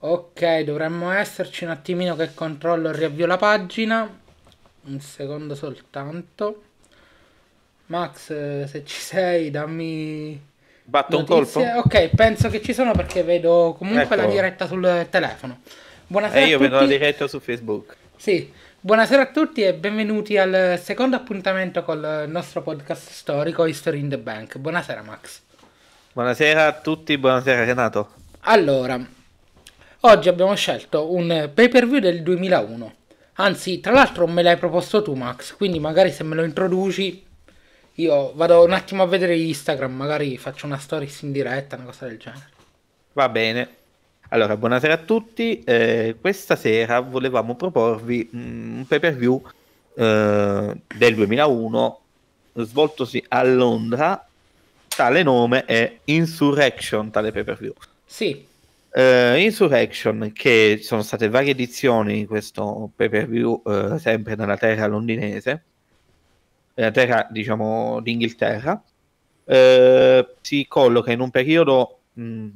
Ok, dovremmo esserci un attimino che controllo e riavvio la pagina. Un secondo soltanto. Max, eh, se ci sei, dammi Batto un notizie. colpo? Ok, penso che ci sono perché vedo comunque la Ecco. diretta sul telefono. Buonasera E io a vedo la diretta su Facebook. Sì, buonasera a tutti e benvenuti al secondo appuntamento col nostro podcast storico History in the Bank. Buonasera Max. Buonasera a tutti, buonasera Renato. Allora, oggi abbiamo scelto un pay per view del 2001. Anzi, tra l'altro me l'hai proposto tu Max, quindi magari se me lo introduci io vado un attimo a vedere Instagram, magari faccio una stories in diretta, una cosa del genere. Va bene. Allora, buonasera a tutti. Eh, questa sera volevamo proporvi mm, un pay per view eh, del 2001 svoltosi a Londra. Tale nome è Insurrection, tale pay per view. Sì, Eh, Insurrection, che sono state varie edizioni di questo pay per view, eh, sempre nella terra londinese, nella terra diciamo d'Inghilterra, eh, si colloca in un periodo, mh,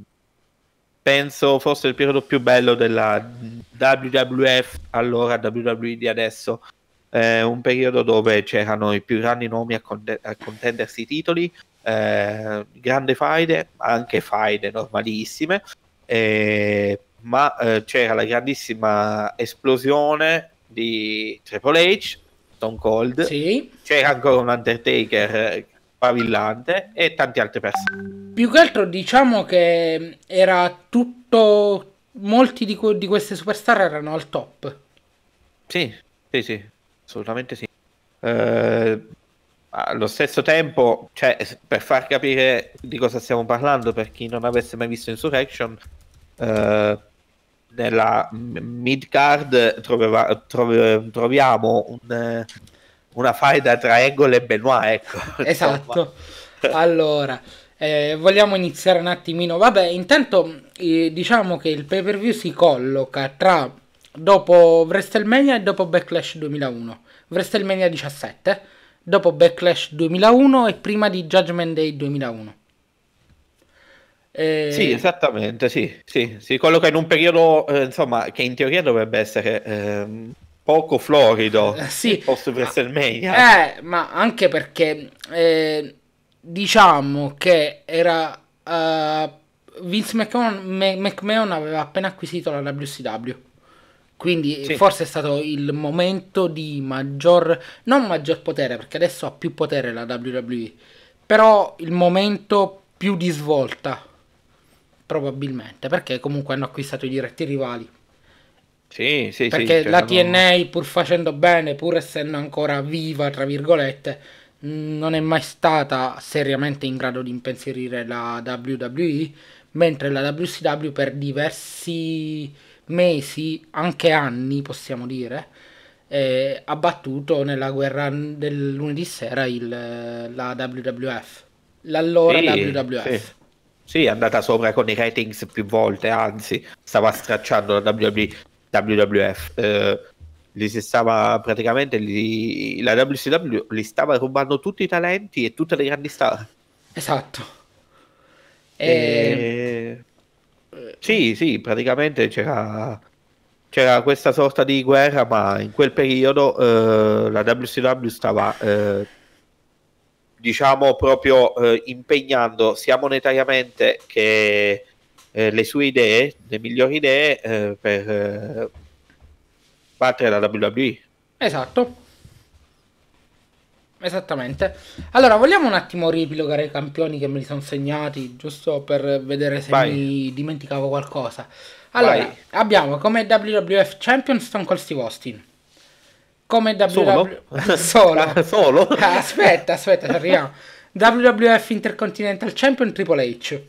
penso fosse il periodo più bello della WWF, allora WWE di adesso, eh, un periodo dove c'erano i più grandi nomi a, conte- a contendersi i titoli, eh, grande faide, anche faide normalissime, eh, ma eh, c'era la grandissima esplosione di Triple H, Stone Cold, sì. c'era ancora un Undertaker eh, pavillante e tante altre persone. Più che altro diciamo che era tutto... Molti di, que- di queste superstar erano al top. Sì, sì, sì, assolutamente sì. Eh, allo stesso tempo, cioè, per far capire di cosa stiamo parlando, per chi non avesse mai visto Insurrection, eh, nella mid card troviamo un, eh, una faida tra Angle e Benoit, ecco. Esatto. Allora, eh, vogliamo iniziare un attimino. Vabbè, intanto eh, diciamo che il pay per view si colloca tra dopo WrestleMania e dopo Backlash 2001. WrestleMania 17, dopo Backlash 2001 e prima di Judgment Day 2001. Eh, Sì, esattamente, sì, sì, si colloca in un periodo, eh, insomma, che in teoria dovrebbe essere ehm, poco florido, Eh, sì. post WrestleMania. Eh, ma anche perché eh, diciamo che era eh, Vince McMahon, McMahon aveva appena acquisito la WCW. Quindi Sì. forse è stato il momento di maggior, non maggior potere, perché adesso ha più potere la WWE, però il momento più di svolta, probabilmente, perché comunque hanno acquistato i diretti rivali. Sì, sì, sì, Perché la TNA, pur facendo bene, pur essendo ancora viva, tra virgolette, non è mai stata seriamente in grado di impensierire la WWE, mentre la WCW per diversi mesi, anche anni, possiamo dire, eh, ha battuto nella guerra del lunedì sera il, la WWF. L'allora Sì, WWF. sì. Sì, è andata sopra con i ratings più volte, anzi, stava stracciando la WWF. eh, gli si stava praticamente gli- la WCW gli stava rubando tutti i talenti e tutte le grandi star. Esatto. E... E... Sì, sì, praticamente c'era, c'era questa sorta di guerra, ma in quel periodo eh, la WCW stava, eh, diciamo, proprio eh, impegnando sia monetariamente che eh, le sue idee, le migliori idee, eh, per eh, battere la WWE. Esatto. Esattamente. Allora, vogliamo un attimo riepilogare i campioni che me li sono segnati, giusto per vedere se Vai. mi dimenticavo qualcosa. Allora, Vai. abbiamo come WWF Champion Stone Cold Steve Austin. Come? WWF Solo. Solo? Aspetta, aspetta, ci arriviamo. WWF Intercontinental Champion Triple H.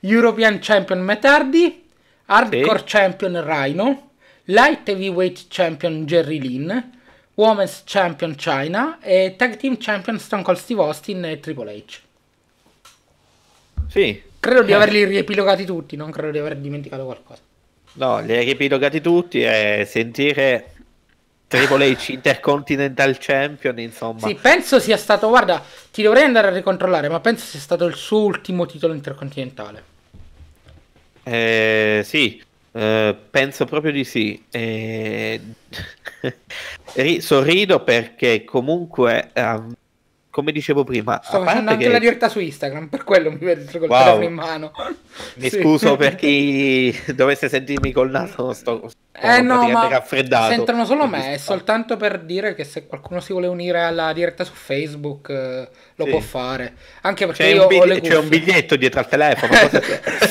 European Champion Matt Hardy, Hardcore Sì. Champion Rhino, Light Heavyweight Champion Jerry Lynn, Women's Champion China e Tag Team Champion Stone Cold Steve Austin e Triple H. Sì. Credo di Eh. averli riepilogati tutti, non credo di aver dimenticato qualcosa. No, li hai riepilogati tutti e sentire Triple H Intercontinental Champion, insomma. Sì, penso sia stato, guarda, ti dovrei andare a ricontrollare, ma penso sia stato il suo ultimo titolo intercontinentale. Eh, sì, eh, penso proprio di sì. Eh, sorrido perché comunque, um, come dicevo prima, sto facendo anche che... la diretta su Instagram, per quello mi vedo col wow. telefono in mano. Mi sì. scuso per chi dovesse sentirmi col naso, sto, sto eh no, ma raffreddato. Sentono solo me, è soltanto per dire che se qualcuno si vuole unire alla diretta su Facebook eh, lo sì. può fare. Anche perché c'è, io un, bigli- c'è un biglietto dietro al telefono.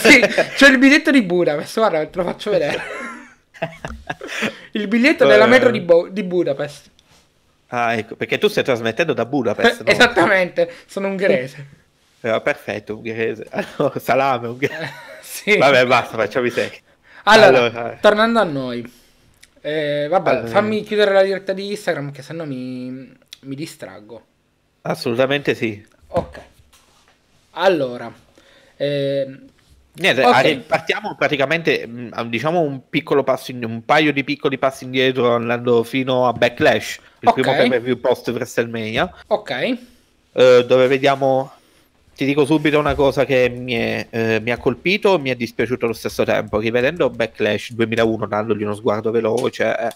sì, c'è il biglietto di Budapest, guarda, te lo faccio vedere. il biglietto della metro di, Bo- di Budapest. Ah, ecco, perché tu stai trasmettendo da Budapest, no? Esattamente, sono ungherese. Eh, perfetto, ungherese. Allora, salame, ungherese. Eh, sì. Vabbè, basta, facciamo i secchi. Allora, allora, tornando a noi. Eh, vabbè, allora, fammi chiudere la diretta di Instagram che sennò mi, mi distraggo. Assolutamente sì. Ok. Allora, eh, Niente, okay. partiamo praticamente, mm, diciamo un piccolo passo, in, un paio di piccoli passi indietro andando fino a Backlash, il okay. primo pay-per-view post WrestleMania. Ok. Eh, dove vediamo, ti dico subito una cosa che mi, è, eh, mi ha colpito e mi è dispiaciuto allo stesso tempo, rivedendo Backlash 2001, dandogli uno sguardo veloce eh,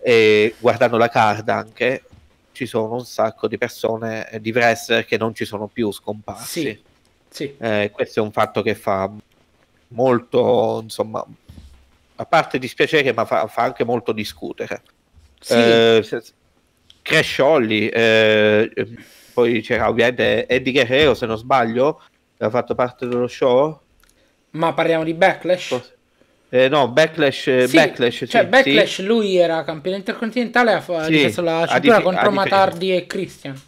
e guardando la card anche, ci sono un sacco di persone, di wrestler che non ci sono più scomparsi. Sì sì. Eh, questo è un fatto che fa molto, insomma, a parte dispiacere, ma fa, fa anche molto discutere. Sì. Eh, Crash Holly, eh, poi c'era ovviamente Eddie Guerrero, se non sbaglio, ha fatto parte dello show. Ma parliamo di Backlash? Eh, no, Backlash, sì, Backlash, cioè sì, Backlash sì. lui era campione intercontinentale, ha sì, difeso la cintura dif- contro Matardi e Christian.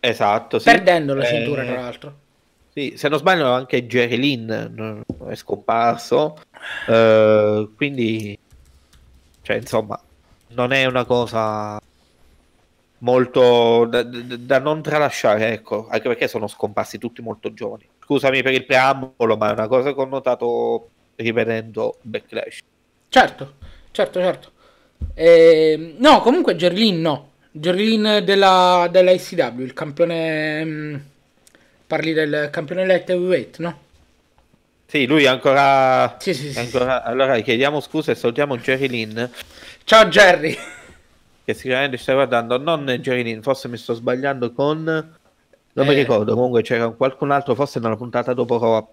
Esatto, Perdendo la cintura, tra l'altro. Sì, se non sbaglio anche Jerry Lynn è scomparso, uh, quindi cioè, insomma non è una cosa molto da, da, non tralasciare, ecco, anche perché sono scomparsi tutti molto giovani. Scusami per il preambolo, ma è una cosa che ho notato rivedendo Backlash. Certo, certo, certo. Eh, no, comunque Gerlin no. Gerlin della, della ICW, il campione mm, Parli del campione light heavyweight, no? Sì, lui ancora... Sì, sì, sì, ancora... Allora chiediamo scusa e salutiamo Jerry Lynn. Ciao Jerry! Che sicuramente stai guardando, non Jerry Lynn, forse mi sto sbagliando con... Non eh... mi ricordo, comunque c'era qualcun altro, forse nella puntata dopo Raw.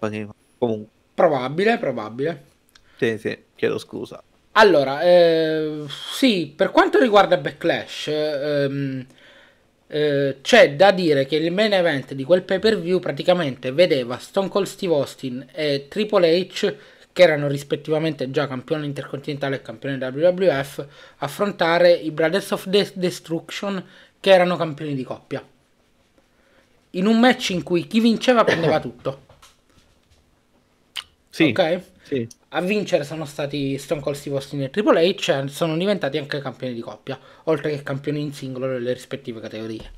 Comunque. Probabile, probabile. Sì, sì, chiedo scusa. Allora, eh, sì, per quanto riguarda Backlash... Ehm, eh, c'è da dire che il main event di quel pay per view praticamente vedeva Stone Cold Steve Austin e Triple H che erano rispettivamente già campione intercontinentale e campione WWF affrontare i Brothers of De- Destruction che erano campioni di coppia in un match in cui chi vinceva prendeva tutto sì, ok? Sì. A vincere sono stati Stone Cold Steve Austin e Triple H e sono diventati anche campioni di coppia, oltre che campioni in singolo nelle rispettive categorie.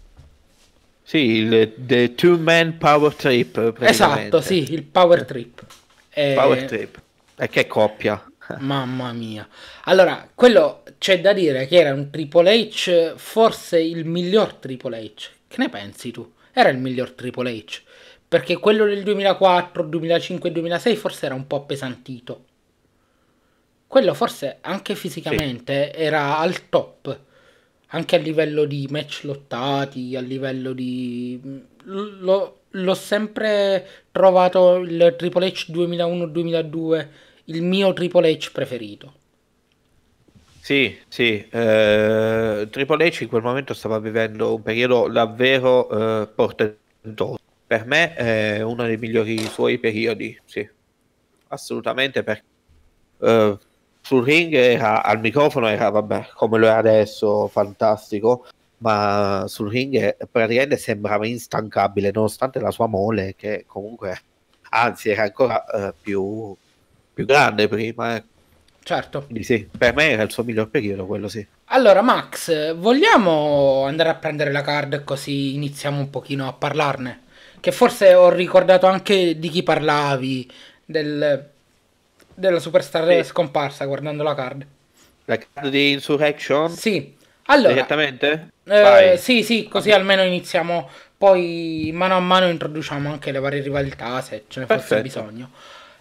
Sì, il The Two Man Power Trip. Esatto, sì, il Power Trip. E... Power Trip. E che coppia. Mamma mia. Allora, quello c'è da dire che era un Triple H, forse il miglior Triple H. Che ne pensi tu? Era il miglior Triple H perché quello del 2004, 2005 e 2006 forse era un po' appesantito. Quello forse anche fisicamente sì. era al top, anche a livello di match lottati, a livello di... Lo, l'ho sempre trovato il Triple H 2001-2002 il mio Triple H preferito. Sì, sì, eh, Triple H in quel momento stava vivendo un periodo davvero eh, portentoso per me è uno dei migliori suoi periodi, sì, assolutamente, perché uh, sul ring era, al microfono era, vabbè, come lo è adesso, fantastico, ma sul ring praticamente sembrava instancabile, nonostante la sua mole, che comunque, anzi, era ancora uh, più, più, grande prima. Eh. Certo. Quindi sì, per me era il suo miglior periodo, quello sì. Allora, Max, vogliamo andare a prendere la card così iniziamo un pochino a parlarne? Che forse ho ricordato anche di chi parlavi, del, della superstar sì. scomparsa guardando la card. La card di Insurrection? Sì. Allora, Direttamente? Eh, sì, sì, così almeno iniziamo, poi mano a mano introduciamo anche le varie rivalità se ce ne fosse Perfetto. bisogno.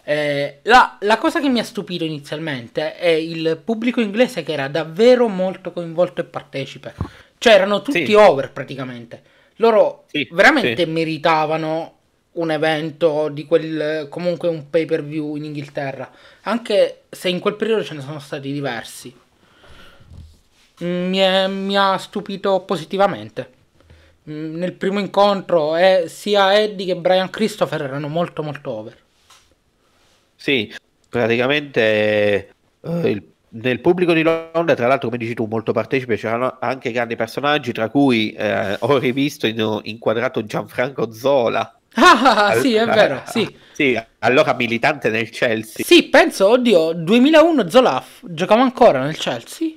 Eh, la, la, cosa che mi ha stupito inizialmente è il pubblico inglese che era davvero molto coinvolto e partecipe. Cioè erano tutti sì. over praticamente. Loro sì, veramente sì. meritavano un evento di quel comunque un pay per view in Inghilterra, anche se in quel periodo ce ne sono stati diversi. Mi, è, mi ha stupito positivamente. Mm, nel primo incontro eh, sia Eddie che Brian Christopher erano molto molto over. Sì, praticamente eh, il, nel pubblico di Londra, tra l'altro, come dici tu, molto partecipe, c'erano anche grandi personaggi, tra cui eh, ho rivisto in, inquadrato Gianfranco Zola. Ah, All- sì, è vero, sì. sì. allora militante nel Chelsea. Sì, penso, oddio, 2001 Zola giocava ancora nel Chelsea?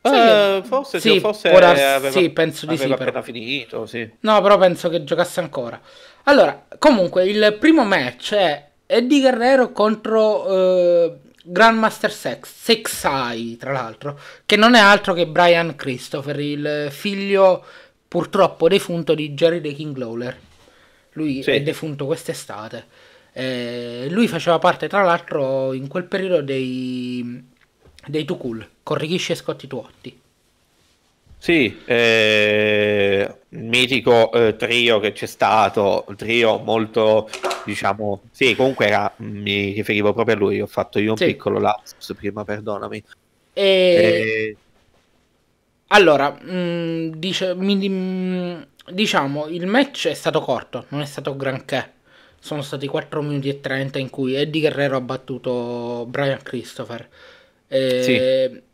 Uh, forse sì, forse darsi, aveva, sì, penso di sì. appena finito, sì. No, però penso che giocasse ancora. Allora, comunque, il primo match è Eddie Guerrero contro uh, Grandmaster Sex, Sexai tra l'altro, che non è altro che Brian Christopher, il figlio purtroppo defunto di Jerry the King Lawler. Lui sì. è defunto quest'estate. Eh, lui faceva parte tra l'altro in quel periodo dei, dei Too Cool, con Rikishi e Scotti Tuotti. Sì, eh, mitico eh, trio che c'è stato, trio molto, diciamo, sì, comunque era, mi riferivo proprio a lui, ho fatto io un sì. piccolo lapsus prima, perdonami. E... E... Allora, mh, mm, dice, mi, diciamo, il match è stato corto, non è stato granché. Sono stati 4 minuti e 30 in cui Eddie Guerrero ha battuto Brian Christopher. E... Sì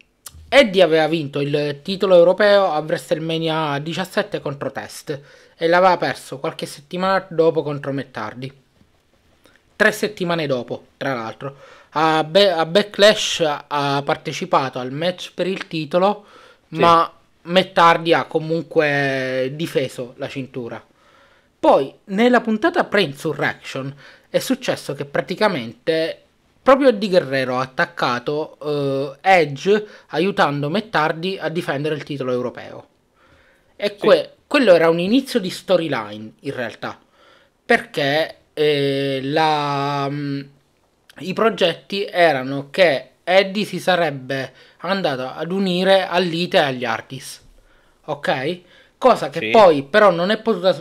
Eddie aveva vinto il titolo europeo a WrestleMania 17 contro Test e l'aveva perso qualche settimana dopo contro Mettardi. Tre settimane dopo, tra l'altro. A, Be- a Backlash ha partecipato al match per il titolo, sì. ma Mettardi ha comunque difeso la cintura. Poi, nella puntata pre-insurrection, è successo che praticamente Proprio Eddie Guerrero ha attaccato uh, Edge aiutando Mettardi a difendere il titolo europeo. E que- sì. quello era un inizio di storyline in realtà, perché eh, la, um, i progetti erano che Eddie si sarebbe andato ad unire all'Ite e agli Artis. Ok? Cosa che sì. poi però non è potuta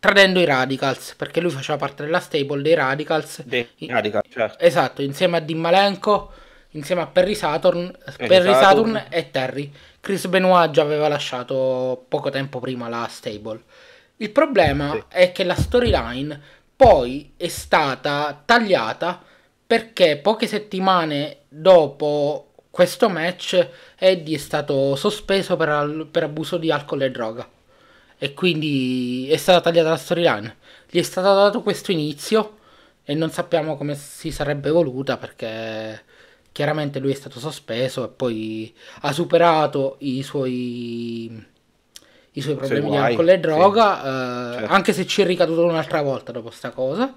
tradendo i Radicals, perché lui faceva parte della stable dei Radicals. Dei Radicals, certo. Esatto, insieme a Dimmalenko, insieme a Perry Saturn, Perry, Perry Saturn. Saturn e Terry. Chris Benoit già aveva lasciato poco tempo prima la stable. Il problema sì. è che la storyline poi è stata tagliata perché poche settimane dopo questo match Eddie è stato sospeso per, per abuso di alcol e droga e quindi è stata tagliata la storyline. Gli è stato dato questo inizio e non sappiamo come si sarebbe evoluta perché chiaramente lui è stato sospeso e poi ha superato i suoi i suoi problemi di alcol e droga, sì, eh, certo. anche se ci è ricaduto un'altra volta dopo sta cosa.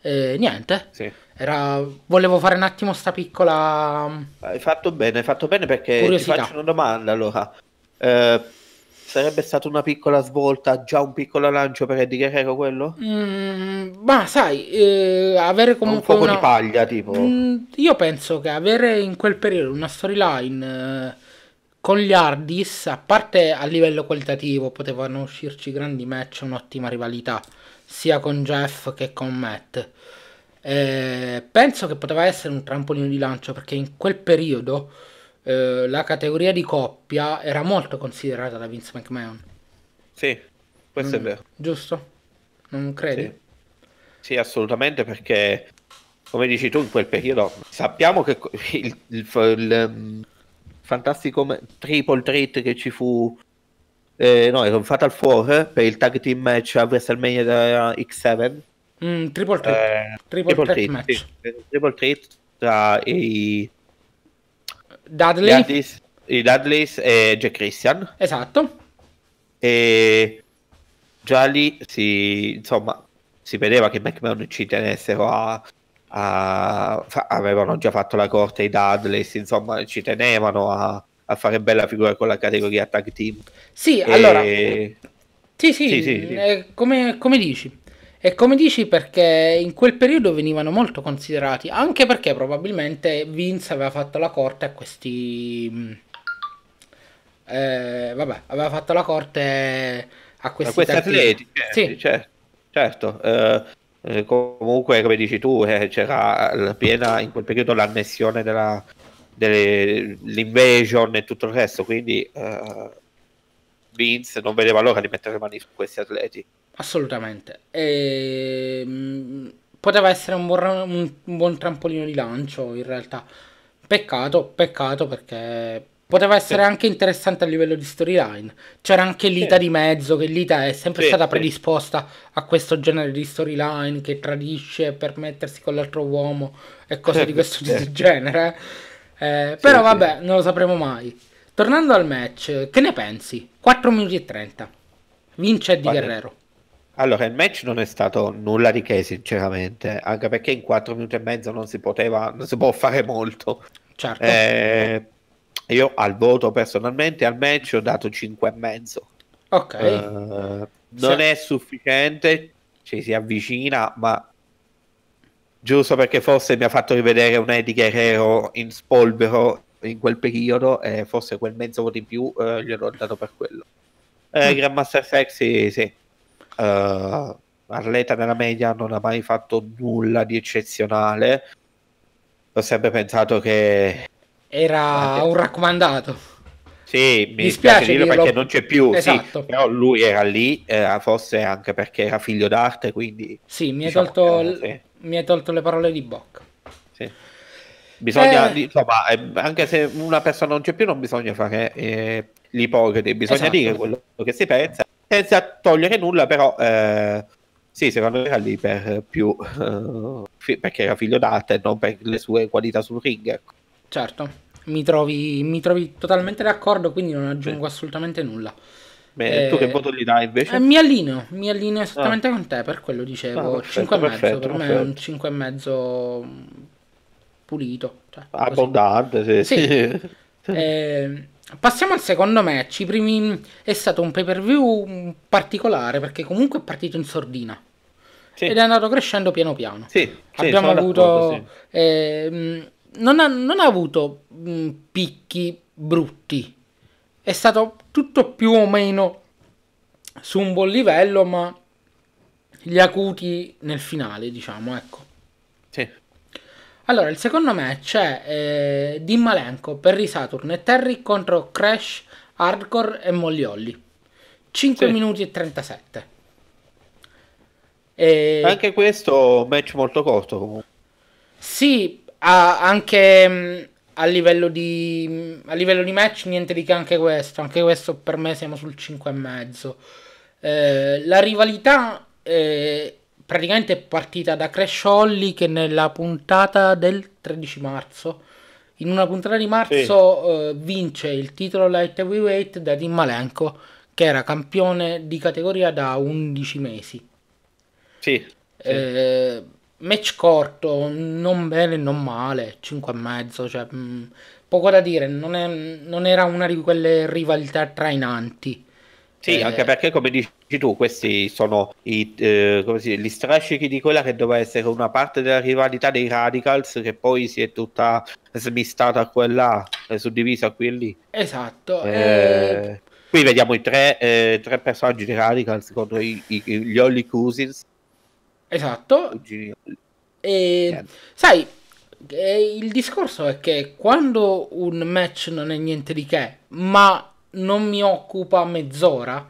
Eh, niente, sì. era, volevo fare un attimo sta piccola... Hai fatto bene, hai fatto bene perché curiosità. ti faccio una domanda allora. Eh, Sarebbe stata una piccola svolta, già un piccolo lancio per Eddie Guerrero quello? Mm, ma sai, eh, avere comunque un po' una... di paglia tipo. Mm, io penso che avere in quel periodo una storyline eh, con gli Hardys, a parte a livello qualitativo, potevano uscirci grandi match, un'ottima rivalità, sia con Jeff che con Matt. Eh, penso che poteva essere un trampolino di lancio perché in quel periodo eh, la categoria di coppia era molto considerata da Vince McMahon. Sì, questo mm, è vero. Giusto? Non credi? Sì. sì. assolutamente perché, come dici tu, in quel periodo sappiamo che il, il, il, um, fantastico triple treat che ci fu eh, no, era un Fatal 4 per il tag team match a WrestleMania X7. Mm, triple treat. Eh, triple, triple treat, match. Sì, triple treat tra i Dudley. Dudleys, I Dudleys e Jack Christian. Esatto. E già lì si, insomma, si vedeva che McMahon ci tenessero a, a, avevano già fatto la corte i Dudleys, insomma, ci tenevano a, a fare bella figura con la categoria tag team. Sì, e... allora... Sì, sì, sì, sì, sì. Eh, come, come dici. E come dici perché in quel periodo venivano molto considerati, anche perché probabilmente Vince aveva fatto la corte a questi... mm, eh, vabbè, aveva fatto la corte a A questi questi atleti, certo, Sì, cer- certo. eh, comunque, come dici tu, eh, c'era la piena in quel periodo l'annessione della, delle- l'invasion e tutto il resto, quindi eh, Vince non vedeva l'ora di mettere le mani su questi atleti. assolutamente. E, mm, poteva essere un buon, un- un buon trampolino di lancio in realtà. Peccato, peccato perché poteva essere Sì. anche interessante a livello di storyline. C'era anche Lita Sì. di mezzo, che Lita è sempre Sì, stata predisposta a questo genere di storyline che tradisce per mettersi con l'altro uomo e cose di questo genere. Eh, però vabbè, non lo sapremo mai. Tornando al match, che ne pensi? 4 minuti e 30. Vince Guarda, Guerrero. Allora, il match non è stato nulla di che, sinceramente, anche perché in 4 minuti e mezzo non si poteva, non si può fare molto. Certo. Eh, io al voto personalmente al match ho dato 5 e mezzo. ok. Eh, non Sì. è sufficiente, ci si avvicina, ma giusto perché forse mi ha fatto rivedere un Eddie Guerrero in spolvero in quel periodo e forse quel mezzo voto in più eh, gliel'ho dato per quello. Eh, Mm. Grandmaster Sexy, sì. Eh, atleta nella media non ha mai fatto nulla di eccezionale. Ho sempre pensato che Era un raccomandato. Sì, mi dispiace spiace dirlo perché non c'è più, sì, Esatto. però lui era lì, eh, forse anche perché era figlio d'arte, quindi Sì, mi hai Diciamo, tolto, l- sì. mi hai tolto le parole di bocca. sì. Bisogna, Eh. insomma, eh, anche se una persona non c'è più, non bisogna fare eh, l'ipocrita, bisogna Esatto. dire quello che si pensa, senza togliere nulla, però eh, sì, secondo me era lì per più, eh, fi- perché era figlio d'arte e non per le sue qualità sul ring. ecco. Certo, mi trovi, mi trovi totalmente d'accordo, quindi non aggiungo assolutamente nulla. Beh, Eh, tu che voto gli dai invece? Eh, mi allineo, mi allineo esattamente con te, per quello Ah, dicevo. perfetto, 5 e mezzo, perfetto, per me è un 5 e mezzo pulito. cioè, così. Abbondante, sì. Sì. Eh, passiamo al secondo match. I primi è stato un pay per view particolare perché comunque è partito in sordina Sì. ed è andato crescendo piano piano. Sì, Abbiamo avuto. ehm, non, ha, non ha avuto mm, picchi brutti. È stato tutto più o meno su un buon livello, ma gli acuti nel finale, diciamo, ecco. Allora, il secondo match è eh, Dean Malenko, Perry Saturn e Terry contro Crash, Hardcore e Molly Holly. 5 Sì. minuti e 37. E... Anche questo match molto corto comunque. Sì, ha- anche mh, a livello di mh, a livello di match niente di che anche questo, anche questo per me siamo sul 5 e mezzo. Eh, la rivalità eh, praticamente è partita da Crash Holly che nella puntata del 13 marzo in una puntata di marzo eh, vince il titolo light heavyweight da Dean Malenko che era campione di categoria da 11 mesi. Sì. sì. Eh, match corto, non bene, non male, 5 e mezzo, cioè, mh, poco da dire, non, è- non era una di quelle rivalità trainanti. Sì, Eh, anche perché come dici tu, questi sono i, eh, dice, gli strascichi di quella che doveva essere una parte della rivalità dei Radicals che poi si è tutta smistata a quella, suddivisa qui e lì. Esatto. eh, Eh, qui vediamo i tre, eh, tre personaggi dei Radicals contro i- i- gli Holly Cousins. esatto. cugini. E, sai, eh, il discorso è che quando un match non è niente di che, ma non mi occupa mezz'ora,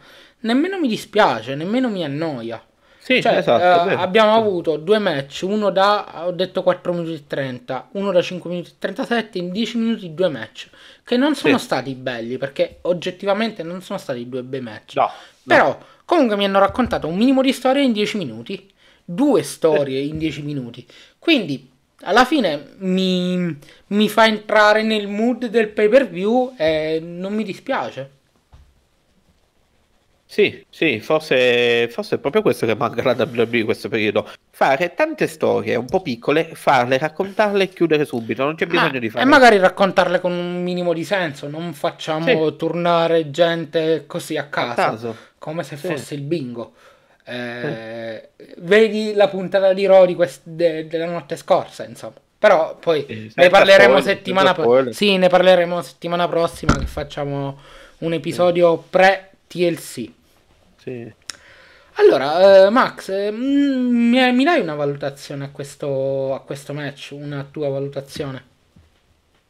nemmeno mi dispiace, nemmeno mi annoia. Sì, Cioè, esatto. eh, abbiamo avuto due match, uno da, ho detto 4 minuti e 30, uno da 5 minuti e 37, in 10 minuti due match, che non sono Sì. stati belli, perché oggettivamente non sono stati due bei match. No, no. Però, comunque mi hanno raccontato un minimo di storia in 10 minuti, due storie in 10 minuti, quindi alla fine mi, mi fa entrare nel mood del pay per view e non mi dispiace. Sì, sì, forse, forse è proprio questo che manca alla WWE in questo periodo. Fare tante storie un po' piccole, farle, raccontarle e chiudere subito. Non c'è bisogno Ma- di fare. E magari raccontarle con un minimo di senso, non facciamo Sì. tornare gente così a a caso, caso. come se Sì. fosse il bingo. Eh, vedi la puntata di di quest- de- della notte scorsa, insomma. Però poi Sì, ne parleremo spoiler, settimana prossima. Sì, ne parleremo settimana prossima che facciamo un episodio pre TLC. Sì. Allora, eh, Max, eh, mm, mi, mi dai una valutazione a questo, a questo match? Una tua valutazione?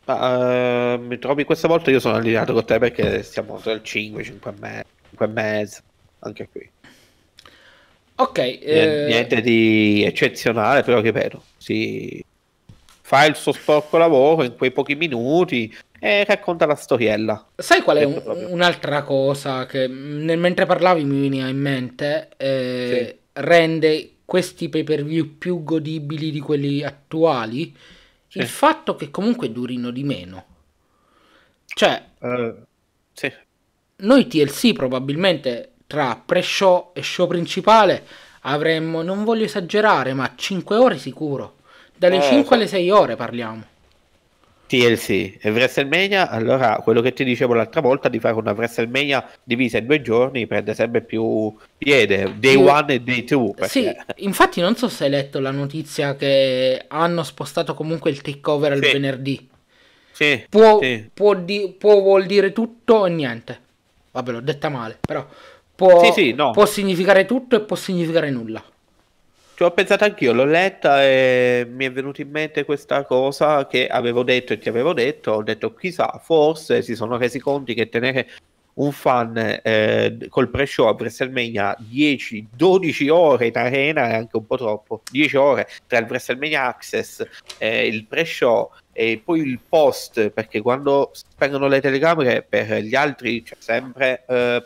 Ma, eh, mi trovi questa volta io sono allineato con te perché stiamo tra il 5, 5 e mezzo, 5 e mezzo, anche qui. Ok, Niente, eh, niente di eccezionale, però ripeto, si fa il suo sporco lavoro in quei pochi minuti e racconta la storiella. sai qual è un- un'altra cosa che nel, mentre parlavi mi veniva in mente? eh, Rende questi pay per view più godibili di quelli attuali Sì. il fatto che comunque durino di meno. Cioè, Eh, sì. noi TLC probabilmente tra pre-show e show principale avremmo, non voglio esagerare, ma 5 ore sicuro. Dalle Eh, 5 so- alle 6 ore parliamo. TLC e WrestleMania, allora quello che ti dicevo l'altra volta di fare una WrestleMania divisa in due giorni prende sempre più piede, day Io- one e day two. Sì, perché- infatti non so se hai letto la notizia che hanno spostato comunque il takeover al Sì. venerdì. sì, Può, sì. può, di- può vuol dire tutto e niente. Vabbè, l'ho detta male, però può, Sì, sì, no. può significare tutto e può significare nulla. Ci ho pensato anch'io, l'ho letta e mi è venuta in mente questa cosa che avevo detto e ti avevo detto. Ho detto, chissà, forse si sono resi conti che tenere un fan eh, col pre-show a WrestleMania 10-12 ore in arena è anche un po' troppo. 10 ore tra il WrestleMania Access, eh, il pre-show e poi il post, perché quando spengono le telecamere per gli altri c'è sempre eh,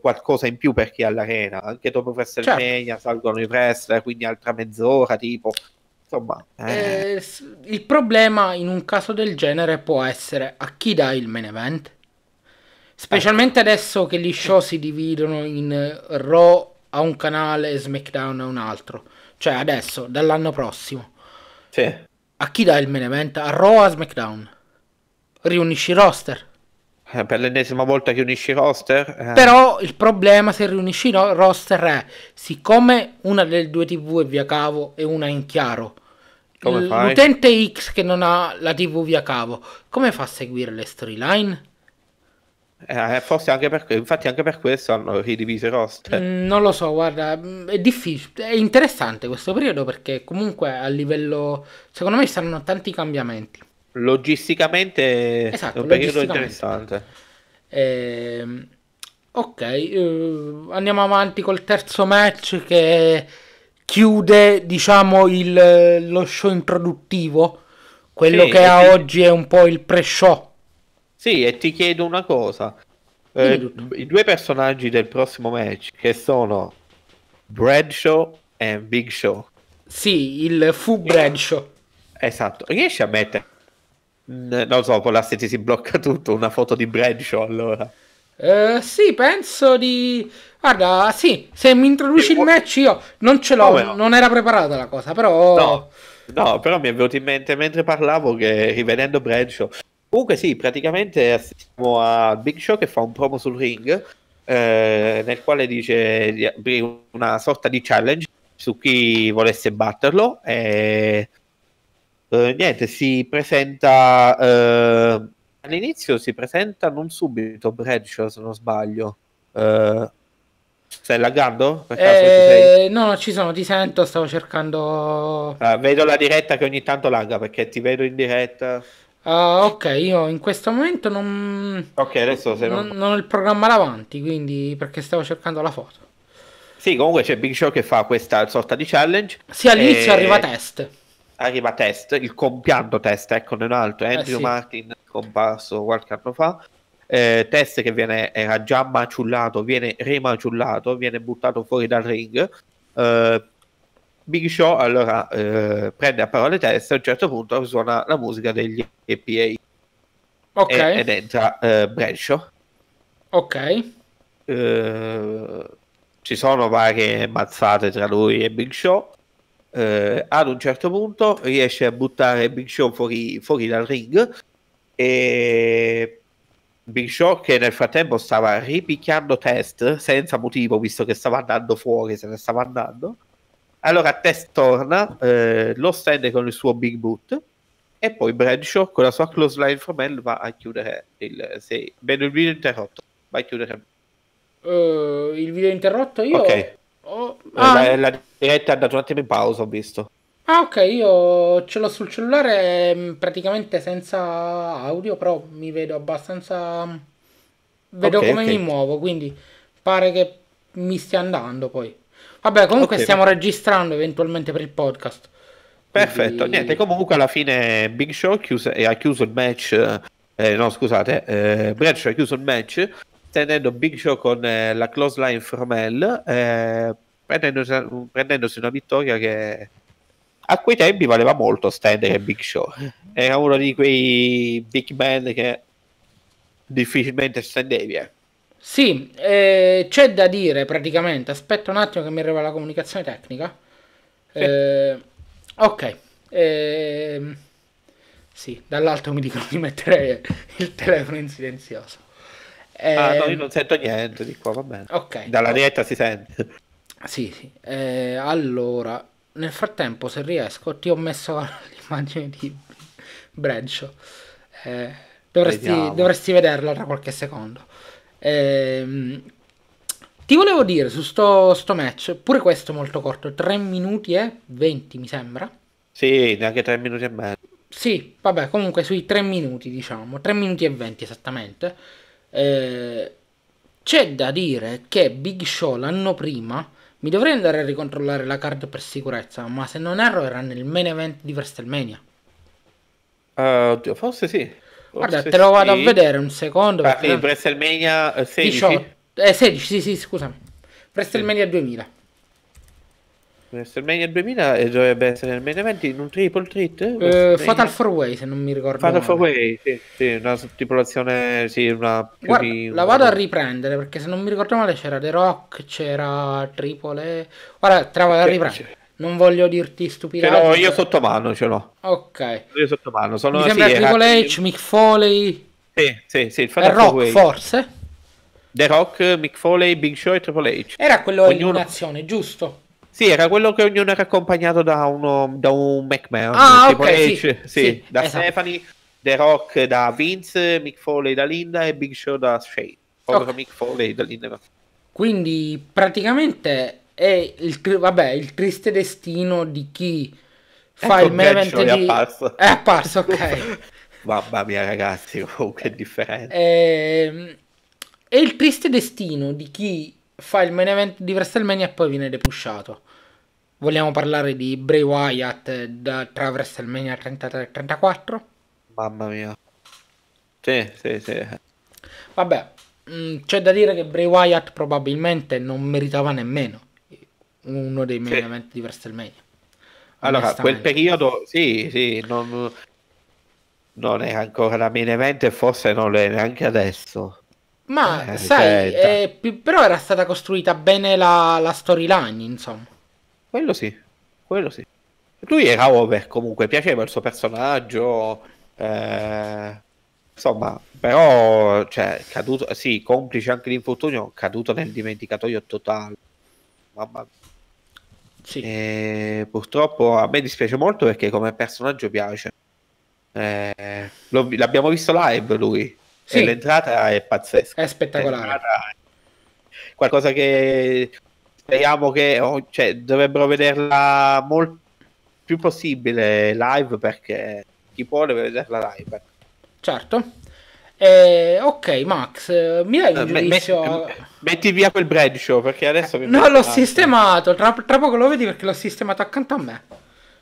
qualcosa in più per chi è all'arena. Anche dopo WrestleMania salgono i wrestler, quindi altra mezz'ora, tipo. Insomma, eh, Eh, il problema in un caso del genere può essere a chi dai il main event. Specialmente adesso che gli show si dividono in eh, Raw a un canale e SmackDown a un altro. Cioè adesso, dall'anno prossimo. sì. A chi dai il main event? A Raw a SmackDown? Riunisci i roster. Eh, per l'ennesima volta che unisci i roster. eh, Però il problema se riunisci i ro- roster è, siccome una delle due TV è via cavo e una è in chiaro, l- l'utente X che non ha la TV via cavo, come fa a seguire le storyline? eh, forse anche per infatti anche per questo hanno ridiviso i roster. Mm, non lo so, guarda, mm, è difficile, è interessante questo periodo perché comunque a livello, secondo me ci saranno tanti cambiamenti. Logisticamente Esatto, è un periodo interessante. Ehm, ok, eh, andiamo avanti col terzo match che chiude, diciamo, il, lo show introduttivo. Quello Sì, che e a ti- oggi è un po' il pre-show. Sì, e ti chiedo una cosa. Eh. I due personaggi del prossimo match, che sono Bradshaw e Big Show. Sì, il Fu Bread Show. Esatto, riesci a mettere, non lo so, con l'asset si blocca tutto, una foto di Bradshaw allora. Eh, sì, penso di... Guarda, sì, se mi introduci il Come match io non ce l'ho, no? non era preparata la cosa, però... No, no, però mi è venuto in mente mentre parlavo che rivedendo Bradshaw. Comunque sì, praticamente assistiamo a Big Show che fa un promo sul ring eh, nel quale dice una sorta di challenge su chi volesse batterlo e eh, niente, si presenta eh, all'inizio si presenta non subito Bradshaw se non sbaglio. Eh, stai laggando? Per caso ci sei? Eh, no, ci sono, ti sento, stavo cercando... Ah, vedo la diretta che ogni tanto lagga perché ti vedo in diretta. Ah, ok, io in questo momento non... Ok, adesso se non, non... non ho il programma davanti, quindi perché stavo cercando la foto. Sì, comunque c'è Big Show che fa questa sorta di challenge. Sì, all'inizio E- arriva test. Arriva test, il compianto test, ecco, un altro, Andrew Eh, sì. Martin, comparso qualche anno fa. Eh, test che viene, era già maciullato, viene rimaciullato, viene buttato fuori dal ring. Eh, Big Show allora eh, prende a parole test e a un certo punto suona la musica degli EPA Ok, e- ed entra eh, Bradshaw. ok. Eh, ci sono varie mazzate tra lui e Big Show. Eh, ad un certo punto riesce a buttare Big Show fuori, fuori dal ring e Big Show che nel frattempo stava ripicchiando test senza motivo, visto che stava andando fuori, se ne stava andando. Allora Test torna, eh, lo stende con il suo Big Boot e poi Bradshaw con la sua close line from hell va a chiudere il 6. Vedo il video interrotto, va a chiudere. Uh, il video interrotto io... Ok. Eh, ah, La, la diretta è andata un attimo in pausa, ho visto. ah, ok, io ce l'ho sul cellulare mh, praticamente senza audio, però mi vedo abbastanza... Vedo Ok, come ok. mi muovo, quindi pare che mi stia andando poi. Vabbè, comunque Ok. stiamo registrando eventualmente per il podcast. Perfetto, Quindi- niente, comunque alla fine Big Show chiuse- ha chiuso il match, eh, no scusate, eh, Bradshaw ha chiuso il match tenendo Big Show con eh, la close line from hell, eh, prendendosi, prendendosi una vittoria che a quei tempi valeva molto stendere Big Show. Era uno di quei big man che difficilmente stendevi. eh. Sì, eh, c'è da dire praticamente. Aspetta un attimo che mi arriva la comunicazione tecnica. Sì. Eh, ok. ehm, sì, dall'alto mi dicono di mettere il telefono in silenzioso. Ah, no, io non sento niente di qua, va bene. Ok. Dalla diretta si sente. Sì, sì. Eh, allora, nel frattempo, se riesco, ti ho messo l'immagine di Bradshaw. Eh, dovresti, dovresti vederla tra qualche secondo. Ehm, ti volevo dire su sto, sto match, pure questo molto corto, 3 minuti e 20 mi sembra. Sì, neanche tre minuti e mezzo. Sì, vabbè, comunque sui 3 minuti, diciamo, 3 minuti e 20 esattamente. Eh, c'è da dire che Big Show l'anno prima mi dovrei andare a ricontrollare la card per sicurezza, ma se non erro era nel main event di WrestleMania. Eh, oddio, forse sì. Guarda, Forse te lo vado sì. a vedere un secondo. Ah, sì, WrestleMania eh, 16. 18, eh, 16, sì, sì, scusami. WrestleMania 2000. WrestleMania 2000 e dovrebbe essere nel main event in un triple threat. Eh, WrestleMania- Fatal 4 Way, se non mi ricordo. Fatal male. Four Way, sì, sì, una stipulazione, sì, una Guarda, di- la vado a riprendere perché se non mi ricordo male c'era The Rock, c'era Triple. Guarda, te la vado a Sì, riprendere. Non voglio dirti Ce stupidaggini. l'ho io sotto mano, ce l'ho. Ok. Io sotto mano. Sono, Mi sì, sembra era- Triple H, Mick Foley Sì, sì, sì, il e Fatal Four Rock Way. forse. The Rock, Mick Foley, Big Show e Triple H. Era quello Ognuno- eliminazione, giusto? Sì, era quello che ognuno era accompagnato da, uno, da un McMahon. Ah, Triple ok, H, sì, sì, da esatto. Stephanie, The Rock da Vince, Mick Foley da Linda e Big Show da Shane. Povero Ok. Mick Foley da Linda. Quindi praticamente è il, vabbè, il triste destino di chi fa Ecco, il main event è di... apparso. È apparso, ok. Mamma mia, ragazzi, comunque è differente. Ehm, è il triste destino di chi fa il main event di WrestleMania e poi viene depushato. Vogliamo parlare di Bray Wyatt da, tra WrestleMania 33 e 34? Mamma mia. Sì, sì, sì. Vabbè, mh, c'è da dire che Bray Wyatt probabilmente non meritava nemmeno uno dei main Sì. event di WrestleMania. Allora, quel periodo, sì, sì, non, non era ancora la main event e forse non lo è neanche adesso. Ma Eh, sai, eh, però era stata costruita bene la, la storyline, insomma. Quello sì, quello sì. Lui era over comunque, piaceva il suo personaggio, eh, insomma, però, cioè, caduto, sì, complice anche l'infortunio, caduto nel dimenticatoio totale. Mamma mia. Sì. E purtroppo a me dispiace molto perché come personaggio piace. Eh, l'abbiamo visto live lui. Sì. E l'entrata è pazzesca. È spettacolare. È Qualcosa che speriamo che oh, cioè, dovrebbero vederla molto più possibile live perché chi può deve vederla live. Certo. Eh, ok, Max, eh, mi dai un Eh, giudizio? me- metti via quel Bradshaw perché adesso mi No, l'ho Ah, sistemato. Tra, tra poco lo vedi perché l'ho sistemato accanto a me.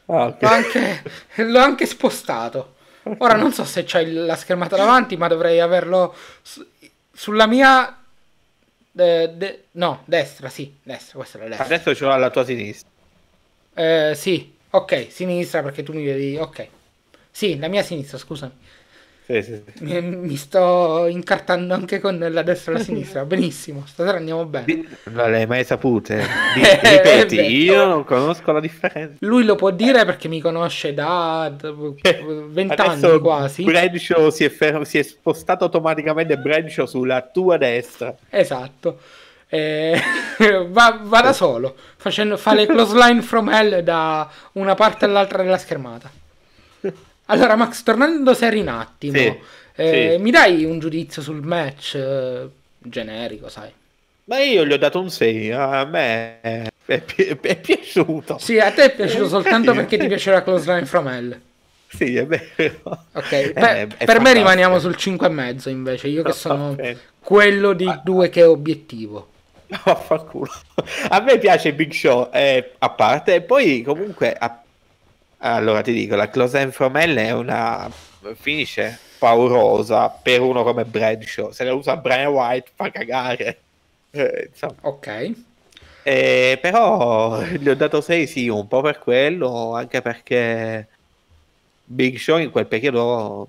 ah, ok. L'ho anche, l'ho anche spostato. Ora non so se c'hai la schermata davanti, ma dovrei averlo su- sulla mia. Eh, de- no, destra, sì, destra, questa è la destra. Adesso ce l'ho alla tua sinistra. Eh, sì, ok, sinistra perché tu mi vedi. Ok, sì, la mia sinistra, scusami. Sì, sì, sì. Mi, mi sto incartando anche con la destra e la sinistra. Benissimo, stasera andiamo bene. Non le hai mai sapute? Di- ripeti, Eh, beh. io non conosco la differenza. Lui lo può dire perché mi conosce da vent'anni quasi. Bradshaw si è, ferm- si è spostato automaticamente Bradshaw sulla tua destra. Esatto. Eh, va, va da solo, facendo, fa le close line from hell da una parte all'altra della schermata. Allora, Max, tornando seri un attimo, Sì, eh, sì. mi dai un giudizio sul match eh, generico, sai? Ma io gli ho dato un 6, a me è, è pi- è piaciuto. Sì, a te è piaciuto soltanto perché ti piace la close line from hell. Sì, è vero. Ok, Eh, per, per me rimaniamo sul 5,5 invece, io che sono quello dei due che è obiettivo. Vaffanculo. A me piace Big Show, eh, a parte, e poi comunque, a- allora ti dico, la Close End from Hell è una finisce paurosa per uno come Bradshaw, se la usa Brian White fa cagare. Eh. Ok. Eh, però gli ho dato 6 sì, un po' per quello, anche perché Big Show in quel periodo,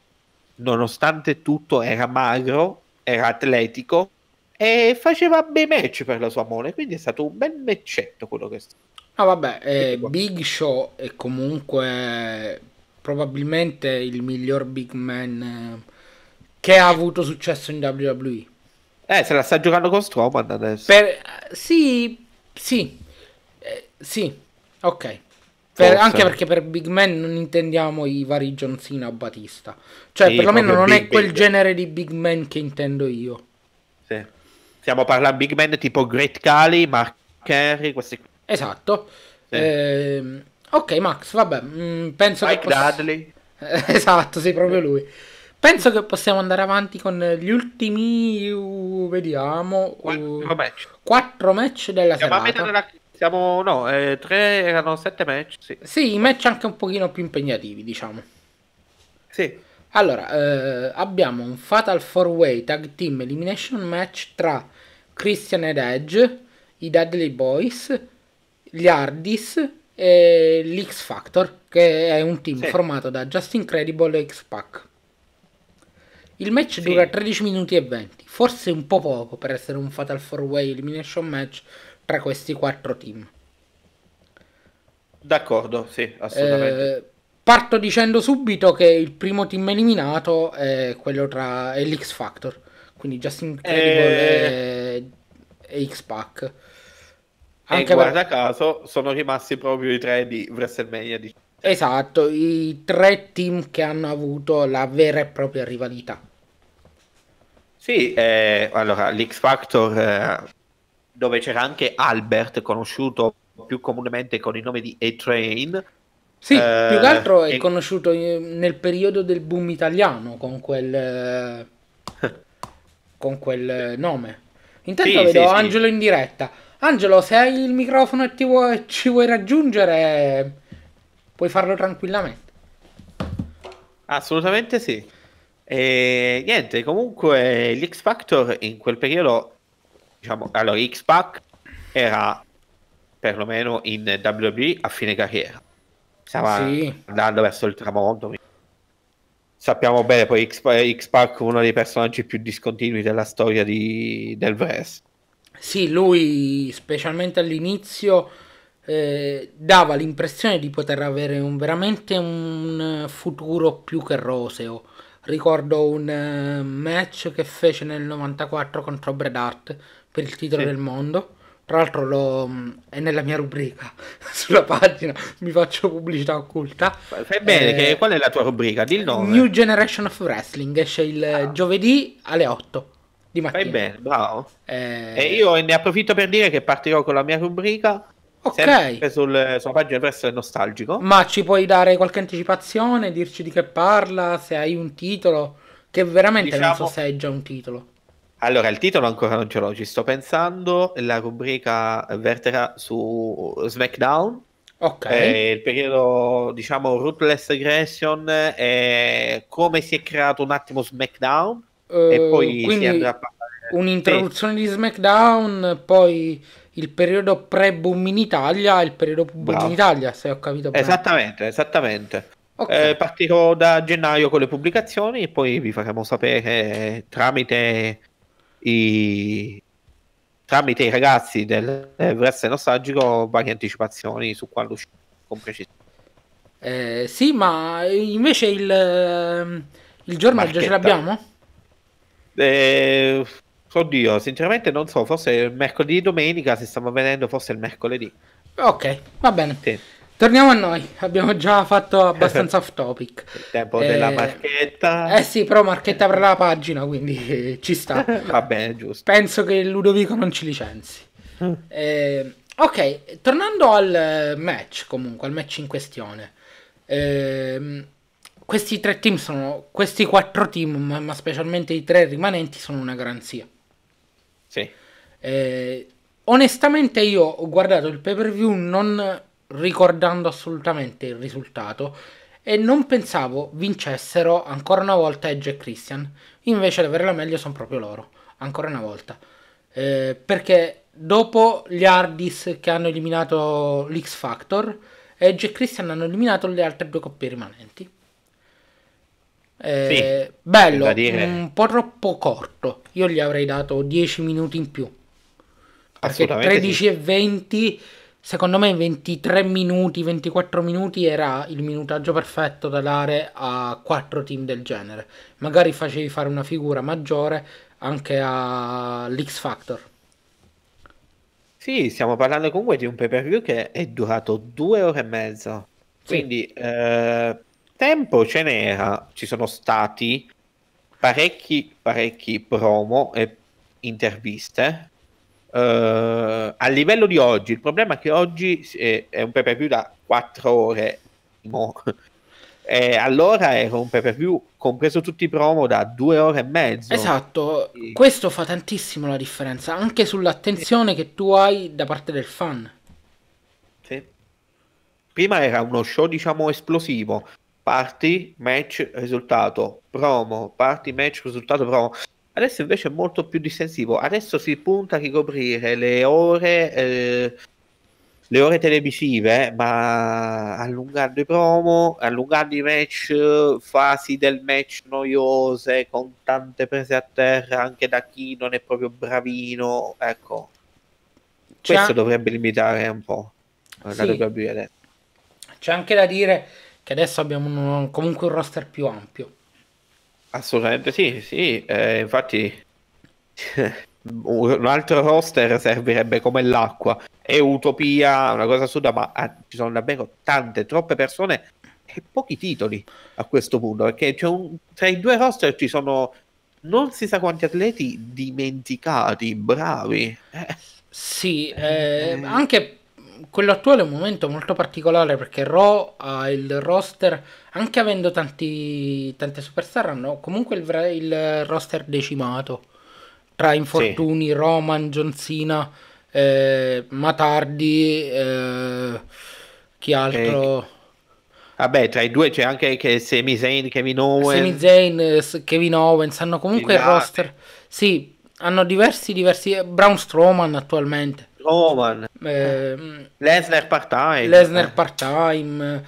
nonostante tutto, era magro, era atletico e faceva bei match per la sua mole, quindi è stato un bel matchetto quello che è stato. Ah vabbè, eh. Big Show è comunque probabilmente il miglior big man eh, che ha avuto successo in WWE. Eh, se la sta giocando con Strowman adesso. Per, sì, sì, eh, sì, ok. Per- anche perché per big man non intendiamo i vari John Cena o Batista. Cioè, Sì, perlomeno non è big, quel big. genere di big man che intendo io. Sì. Stiamo parlando big man tipo Great Kali, Mark Henry, questi qui. Esatto. Sì. Ehm, ok, Max, vabbè, mm, penso Mike che poss- Dudley. Esatto, sei proprio lui. Penso che possiamo andare avanti con gli ultimi, uh, vediamo, uh, Quattro match. quattro match della Siamo a serata. metà della... Siamo, no, eh, tre erano sette match, sì. Sì, i match anche un pochino più impegnativi, diciamo. Sì. Allora, eh, abbiamo un Fatal 4-Way Tag Team Elimination Match tra Christian ed Edge, i Dudley Boys, gli Hardys e l'X Factor, che è un team Sì. formato da Just Incredible e X-Pac. Il match Sì. dura 13 minuti e 20, forse un po' poco per essere un Fatal 4-Way Elimination Match tra questi quattro team. D'accordo, sì, assolutamente. Eh, parto dicendo subito che il primo team eliminato è quello tra l'X Factor, quindi Justin Incredible e, e X-Pac. E Anche per- guarda caso sono rimasti proprio i tre di WrestleMania. Di... Esatto, i tre team che hanno avuto la vera e propria rivalità. Sì, eh, allora l'X Factor eh, dove c'era anche Albert, conosciuto più comunemente con il nome di A-Train. Sì, Eh, più che altro è e- conosciuto eh, nel periodo del boom italiano con quel, eh, con quel nome. Intanto Sì, vedo sì, sì. Angelo in diretta. Angelo, se hai il microfono e ti vuoi- ci vuoi raggiungere, puoi farlo tranquillamente. Assolutamente sì. E niente, comunque l'X Factor in quel periodo, diciamo, allora X-Pac era perlomeno in WWE a fine carriera. Stava Sì. andando verso il tramonto. Sappiamo bene poi X- X-Pac uno dei personaggi più discontinui della storia di, del wrestling. Sì, lui, specialmente all'inizio, eh, dava l'impressione di poter avere un, veramente un futuro più che roseo. Ricordo un eh, match che fece nel 94 contro Bret Hart per il titolo Sì. del mondo. Tra l'altro lo- è nella mia rubrica sulla pagina, mi faccio pubblicità occulta. Fai bene, Eh, che, qual è la tua rubrica? Di il nome. New Generation of Wrestling esce il Ah. giovedì alle 8 di mattina. Fai bene, bravo. Eh, E io ne approfitto per dire che partirò con la mia rubrica Ok. sul, sulla pagina del wrestling nostalgico. Ma ci puoi dare qualche anticipazione, dirci di che parla, se hai un titolo, che veramente non so Diciamo- se hai già un titolo. Allora, il titolo ancora non ce l'ho, ci sto pensando. La rubrica verterà su SmackDown. Ok. Eh, il periodo, diciamo, Ruthless Aggression e come si è creato un attimo SmackDown. E Eh, poi si quindi andrà a parlare. un'introduzione di SmackDown, poi il periodo pre-boom in Italia e il periodo boom in Italia, se ho capito Sì, bene. esattamente, esattamente. Okay. Eh, partirò da gennaio con le pubblicazioni e poi vi faremo sapere tramite i, tramite i ragazzi del Wrestling Nostalgico varie anticipazioni su quando uscirà con precisione. Eh, sì, ma invece il, ehm, il giorno Marchetta. ce l'abbiamo? Eh, oddio, sinceramente non so, forse il mercoledì domenica, se stiamo vedendo forse il mercoledì. Ok, va bene. Sì. Torniamo a noi, abbiamo già fatto abbastanza off topic. Il tempo eh, della marchetta. Eh sì, però marchetta avrà la pagina, quindi ci sta. Va bene, giusto. Penso che Ludovico non ci licenzi. Mm. Eh, ok, tornando al match, comunque, al match in questione. Eh, questi tre team sono, questi quattro team, ma, ma, specialmente i tre rimanenti, sono una garanzia. Sì. Eh, onestamente io ho guardato il pay per view non ricordando assolutamente il risultato e non pensavo vincessero ancora una volta Edge e Christian. Invece ad avere la meglio sono proprio loro, ancora una volta. Eh, perché dopo gli Hardys che hanno eliminato l'X Factor, Edge e Christian hanno eliminato le altre due coppie rimanenti. Eh, sì, bello, un po' troppo corto. Io gli avrei dato 10 minuti in più. Perché 13 sì. e 20 Secondo me 23 minuti, 24 minuti era il minutaggio perfetto da dare a quattro team del genere. Magari facevi fare una figura maggiore anche all'X Factor. Sì, stiamo parlando comunque di un pay per view che è durato due ore e mezza. Quindi sì. eh, tempo ce n'era, ci sono stati parecchi, parecchi promo e interviste Uh, a livello di oggi, il problema è che oggi è, è un pay per view da 4 ore. No. E allora era un pay per view compreso tutti i promo da 2 ore e mezzo. Esatto, sì. questo fa tantissimo la differenza, anche sull'attenzione sì. che tu hai da parte del fan. Sì. Prima era uno show, diciamo, esplosivo. Party, match, risultato, promo, party, match, risultato, promo. Adesso invece è molto più distensivo. Adesso si punta a ricoprire le ore, eh, le ore televisive, ma allungando i promo, allungando i match, fasi del match noiose, con tante prese a terra anche da chi non è proprio bravino. Ecco, C'è questo dovrebbe limitare un po' la sì. WWE. C'è anche da dire che adesso abbiamo un, comunque un roster più ampio Assolutamente sì, sì, eh, infatti un altro roster servirebbe come l'acqua. È utopia, una cosa assurda, ma ah, ci sono davvero tante, troppe persone e pochi titoli a questo punto, perché un, tra i due roster ci sono non si sa quanti atleti dimenticati, bravi. Eh. Sì, eh, eh. anche quello attuale è un momento molto particolare perché Raw ha il roster, anche avendo tanti, tante superstar, hanno comunque il, il roster decimato tra infortuni, sì. Roman, John Cena, eh, Matardi, eh, chi altro? Eh, vabbè, tra i due c'è anche che Sami Zayn, Kevin Owens. Sami Zayn, Kevin Owens, hanno comunque il roster. Sì, hanno diversi, diversi. Brown Strowman attualmente. Roman, eh, Lesnar part-time. Lesnar part-time.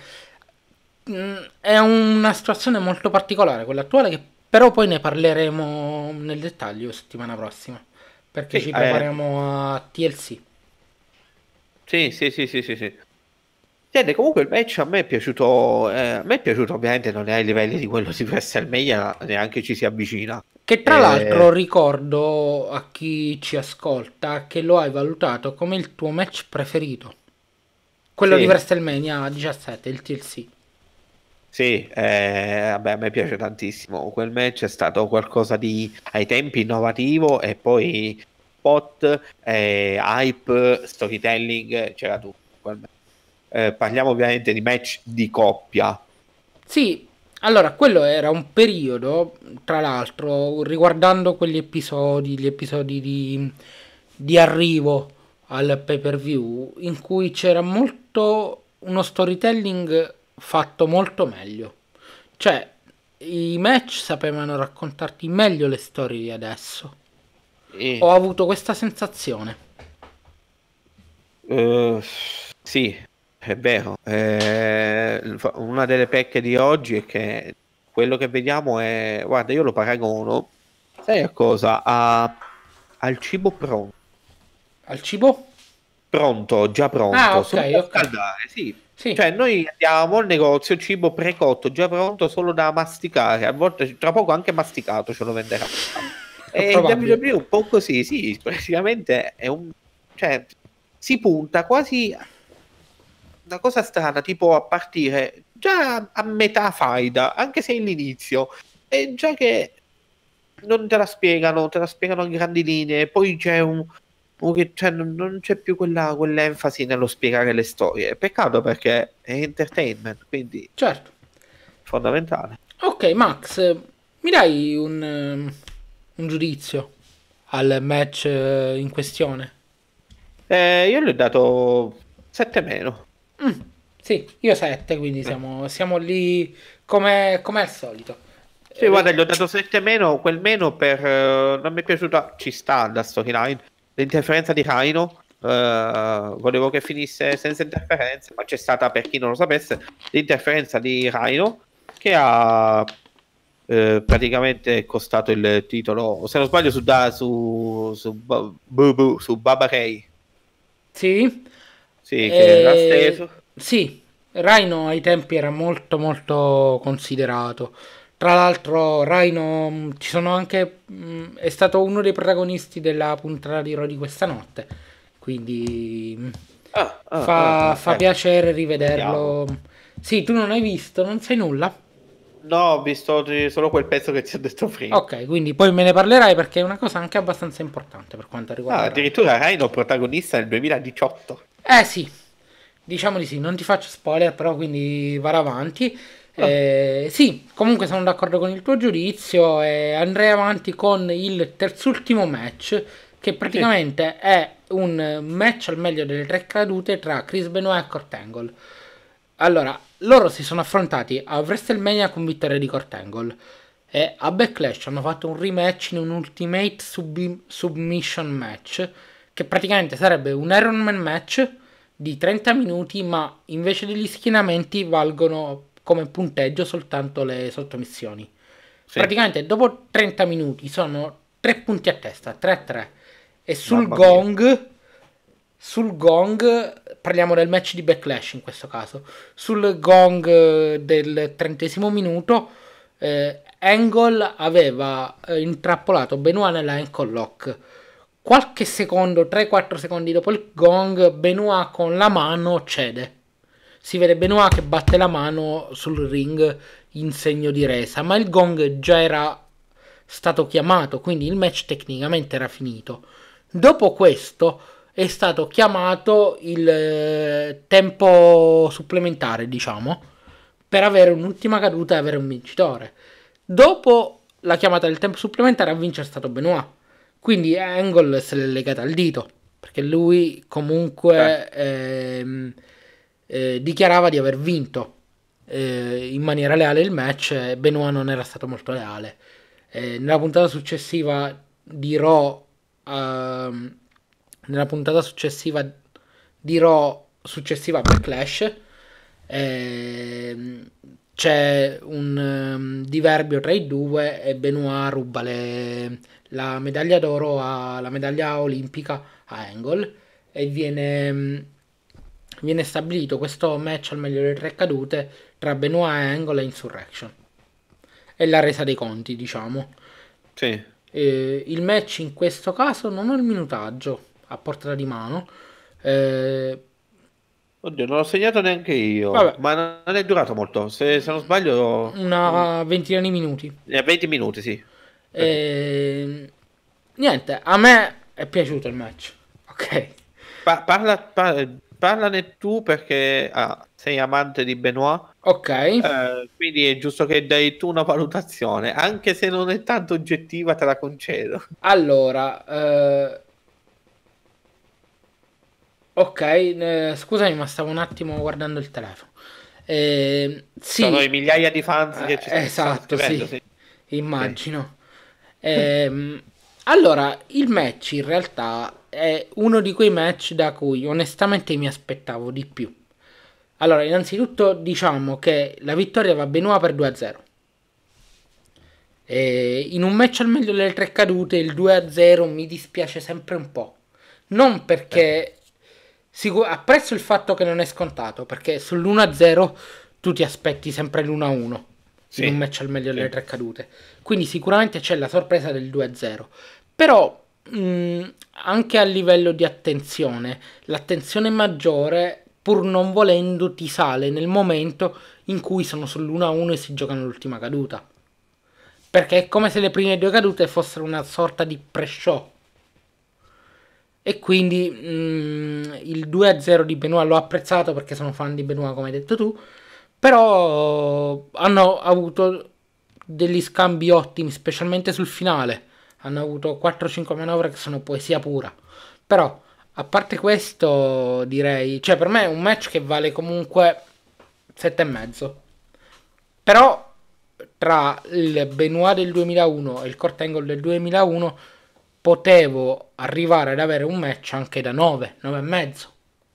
Mm, è una situazione molto particolare quella attuale che però poi ne parleremo nel dettaglio settimana prossima perché sì, ci prepariamo eh... a TLC. Sì, sì, sì, sì, sì, sì. Sente, comunque il match a me è piaciuto, eh, a me è piaciuto ovviamente non è ai livelli di quello di WrestleMania, neanche ci si avvicina. Che tra eh... l'altro ricordo a chi ci ascolta che lo hai valutato come il tuo match preferito. Quello sì. di WrestleMania 17, il TLC. Sì, eh, vabbè, a me piace tantissimo. Quel match è stato qualcosa di ai tempi innovativo e poi spot, eh, hype, storytelling, c'era tutto. Eh, parliamo ovviamente di match di coppia. Sì, allora, quello era un periodo, tra l'altro, riguardando quegli episodi, gli episodi di, di arrivo al pay per view, in cui c'era molto uno storytelling fatto molto meglio. Cioè, i match sapevano raccontarti meglio le storie di adesso. E... Ho avuto questa sensazione. Uh, sì, È vero, eh, una delle pecche di oggi è che quello che vediamo è, guarda, io lo paragono, sai a cosa? A, al cibo pronto. Al cibo? Pronto, già pronto. Ah, ok, ok. Sì. sì. Cioè, noi andiamo al negozio, cibo precotto, già pronto, solo da masticare. A volte, tra poco anche masticato ce lo venderà. e WWE è un po' così, sì, praticamente è un... Cioè, si punta quasi una cosa strana, tipo a partire già a metà faida, anche se è l'inizio, e già che non te la spiegano, te la spiegano in grandi linee, poi c'è un... un cioè, non c'è più quella, quell'enfasi nello spiegare le storie. Peccato perché è entertainment, quindi... Certo. Fondamentale. Ok, Max, mi dai un, un giudizio al match in questione? Eh, io gli ho dato 7 meno. Mm, sì, io 7, quindi siamo, siamo lì come, come, al solito. Sì, eh, guarda, gli ho dato 7 meno, quel meno per... Uh, non mi è piaciuta, ci sta la storyline, l'interferenza di Rhino, Uh, volevo che finisse senza interferenze, ma c'è stata, per chi non lo sapesse, l'interferenza di Rhino che ha uh, praticamente costato il titolo, se non sbaglio, su, da, su, su, su, su Baba Ray. Sì, sì, che era steso. Sì, Rhino ai tempi era molto molto considerato. Tra l'altro Rhino mm, ci sono anche mm, è stato uno dei protagonisti della puntata di Raw di questa notte. Quindi mm, ah, ah, fa, ah, fa piacere rivederlo. Vediamo. Sì, tu non hai visto, non sai nulla? No, ho visto solo quel pezzo che ti ho detto prima. Ok, quindi poi me ne parlerai perché è una cosa anche abbastanza importante per quanto riguarda. Ah, addirittura Rhino protagonista nel 2018. Eh sì, diciamo di sì, non ti faccio spoiler, però quindi vado avanti. Oh. Eh, sì, comunque sono d'accordo con il tuo giudizio e andrei avanti con il terzultimo match, che praticamente sì. è un match al meglio delle tre cadute tra Chris Benoit e Kurt Angle. Allora, loro si sono affrontati a WrestleMania con vittoria di Kurt Angle e a Backlash hanno fatto un rematch in un Ultimate sub- Submission match che praticamente sarebbe un Iron Man match di 30 minuti, ma invece degli schienamenti valgono come punteggio soltanto le sottomissioni. Sì. Praticamente dopo 30 minuti sono 3 punti a testa, 3-3. E sul gong, sul gong, parliamo del match di Backlash in questo caso, sul gong del trentesimo minuto, eh, Angle aveva eh, intrappolato Benoit nella ankle lock Qualche secondo, 3-4 secondi dopo il gong, Benoit con la mano cede. Si vede Benoit che batte la mano sul ring in segno di resa, ma il gong già era stato chiamato, quindi il match tecnicamente era finito. Dopo questo è stato chiamato il eh, tempo supplementare, diciamo, per avere un'ultima caduta e avere un vincitore. Dopo la chiamata del tempo supplementare a vincere è stato Benoit quindi Angle se l'è legata al dito, perché lui comunque eh. ehm, eh, dichiarava di aver vinto eh, in maniera leale il match e Benoit non era stato molto leale. Eh, nella puntata successiva di Raw, ehm, nella puntata successiva di Raw successiva a Backlash, ehm, c'è un um, diverbio tra i due e Benoit ruba le, la medaglia d'oro alla medaglia olimpica a Angle e viene, um, viene, stabilito questo match al meglio delle tre cadute tra Benoit e Angle e Insurrection. E la resa dei conti diciamo. Sì. eh, il match in questo caso non ho il minutaggio a portata di mano eh, Oddio, non l'ho segnato neanche io. Vabbè. Ma non è durato molto. Se, se non sbaglio, una ventina di minuti. Eh, 20 minuti, sì. E... Ehm, niente, a me è piaciuto il match. Ok. Pa- parla, parla, parlane tu perché ah, sei amante di Benoit. Ok. Eh, quindi è giusto che dai tu una valutazione, anche se non è tanto oggettiva, te la concedo. Allora, eh Ok, eh, scusami, ma stavo un attimo guardando il telefono. Eh, sì. Sono i migliaia di fans che ci sono. Esatto, sì. sì. Immagino. Eh, allora, il match in realtà è uno di quei match da cui onestamente mi aspettavo di più. Allora, innanzitutto diciamo che la vittoria va Benoit per 2-0. E in un match al meglio delle tre cadute il 2-0 mi dispiace sempre un po'. Non perché sicur- apprezzo il fatto che non è scontato, perché sull'1-0 tu ti aspetti sempre l'1-1 Sì. in un match al meglio delle Sì. tre cadute. Quindi sicuramente c'è la sorpresa del 2-0. Però mh, anche a livello di attenzione, l'attenzione maggiore, pur non volendo, ti sale nel momento in cui sono sull'1-1 e si giocano l'ultima caduta. Perché è come se le prime due cadute fossero una sorta di pre-show. E quindi mh, il 2-0 di Benoit l'ho apprezzato perché sono fan di Benoit, come hai detto tu. Però hanno avuto degli scambi ottimi, specialmente sul finale. Hanno avuto 4-5 manovre che sono poesia pura. Però, a parte questo, direi... Cioè, per me è un match che vale comunque 7,5. Però, tra il Benoit del 2001 e il Kurt Angle del 2001, potevo arrivare ad avere un match anche da 9, 9,5.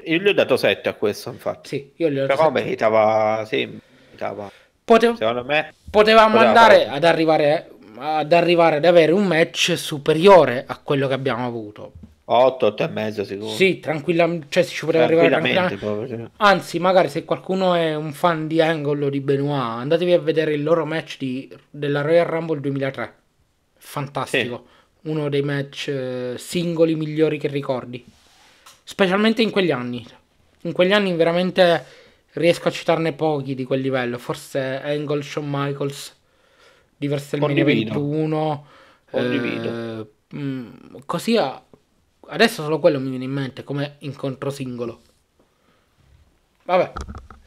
Io gli ho dato 7 a questo, infatti. Sì, io gli ho Però dato sette. meritava, sì, meritava. Potevo- Secondo me, potevamo Poteva andare ad arrivare, ad arrivare ad avere un match superiore a quello che abbiamo avuto. 8, 8 e mezzo sicuro. Sì, tranquillamente, cioè si ci poteva arrivare tranquillamente. proprio, sì. Anzi, magari se qualcuno è un fan di Angle o di Benoit, andatevi a vedere il loro match di- della Royal Rumble 2003. Fantastico. Uno dei match eh, singoli migliori che ricordi. Specialmente in quegli anni. In quegli anni veramente riesco a citarne pochi di quel livello. Forse Angle, Shawn Michaels, di WrestleMania Condivido. 21. Condivido. eh, mm, così a- adesso solo quello mi viene in mente come incontro singolo. Vabbè,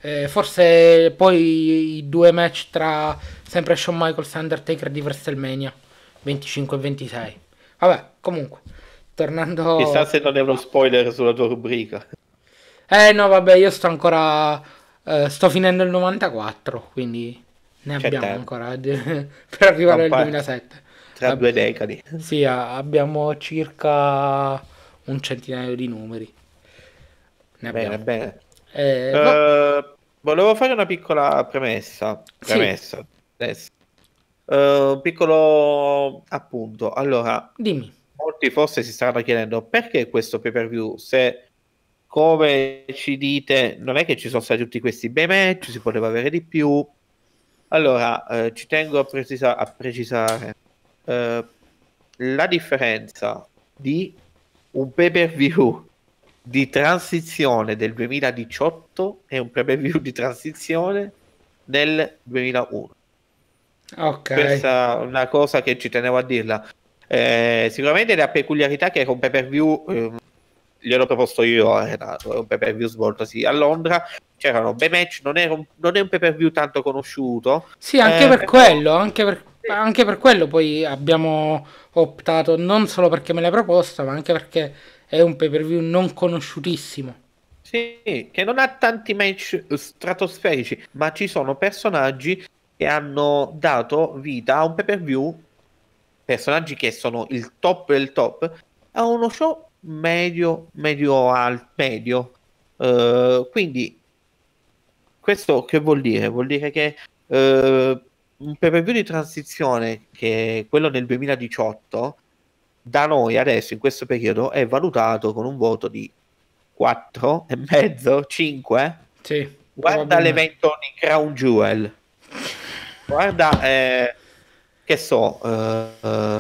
eh, forse poi i due match tra sempre Shawn Michaels e Undertaker di WrestleMania 25 e 26. Vabbè, comunque, tornando... Chissà se non è uno spoiler sulla tua rubrica. Eh no, vabbè, io sto ancora... eh, sto finendo il 94, quindi ne C'è abbiamo tempo. ancora per arrivare al Vabbè. 2007. Tra Vabbè. due decadi. Sì, abbiamo circa un centinaio di numeri. Ne Bene, abbiamo. bene. Eh, va- Eh, volevo fare una piccola premessa. Sì. Premessa. adesso. Un piccolo appunto. Allora, dimmi. molti forse si staranno chiedendo perché questo pay per view se come ci dite non è che ci sono stati tutti questi bei match si poteva avere di più allora eh, ci tengo a, precisa- a precisare eh, la differenza di un pay per view di transizione del 2018 e un pay per view di transizione del 2001 Ok. questa è una cosa che ci tenevo a dirla. Eh, sicuramente la peculiarità che era un pay per view, ehm, gliel'ho proposto io, era un pay per view svoltosi a Londra. C'erano bei match, non, un- non è un pay per view tanto conosciuto. Sì, anche Eh, per però- quello, anche per, anche per quello poi abbiamo optato non solo perché me l'hai proposta, ma anche perché è un pay per view non conosciutissimo. Sì, che non ha tanti match stratosferici, ma ci sono personaggi che hanno dato vita a un pay per view, personaggi che sono il top del top, a uno show medio, medio al medio. Eh, quindi, questo che vuol dire? Vuol dire che eh, un pay per view di transizione, che è quello nel 2018, da noi adesso in questo periodo è valutato con un voto di 4 e mezzo, 5. Sì, Guarda l'evento di Crown Jewel. Guarda, eh, che so, eh,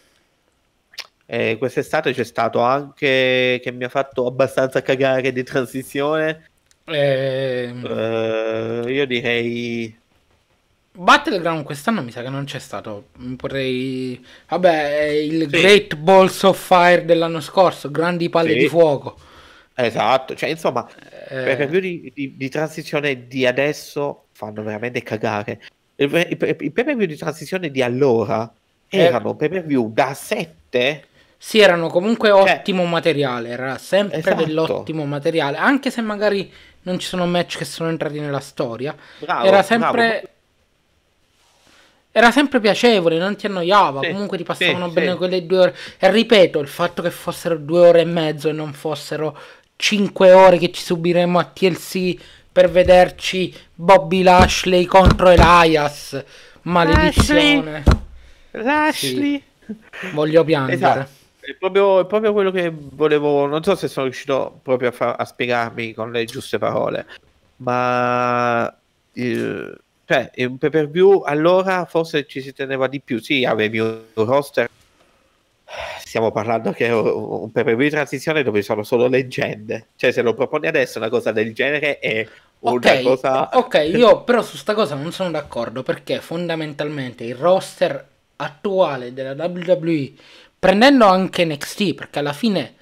eh, quest'estate c'è stato anche che mi ha fatto abbastanza cagare di transizione. Ehm, Eh, io direi Battleground quest'anno mi sa che non c'è stato. Mi Potrei. Vabbè, il Sì. Great Balls of Fire dell'anno scorso, grandi palle Sì. di fuoco. esatto, cioè insomma, Eh, per view di, di- di transizione di adesso fanno veramente cagare. I, i, i pay per view di transizione di allora Eh. erano pay per view da 7 Sì, erano comunque Cioè- ottimo materiale, era sempre Esatto. dell'ottimo materiale, anche se magari non ci sono match che sono entrati nella storia. Bravo, era bravo. sempre era sempre piacevole, non ti annoiava, Sì, comunque ti sì, passavano sì. bene quelle due ore. E ripeto, il fatto che fossero due ore e mezzo e non fossero cinque ore che ci subiremo a TLC per vederci Bobby Lashley contro Elias. Maledizione. Lashley. Sì. Voglio piangere. Esatto. È proprio, è proprio, quello che volevo. Non so se sono riuscito proprio a, fa, a spiegarmi con le giuste parole, ma eh, cioè, un pay per view allora forse ci si teneva di più. Sì, avevi un roster. Stiamo parlando che è un view di transizione dove sono solo leggende. Cioè, se lo proponi adesso una cosa del genere è una Ok, cosa. ok, io però su sta cosa non sono d'accordo perché fondamentalmente il roster attuale della WWE, prendendo anche NXT, perché alla fine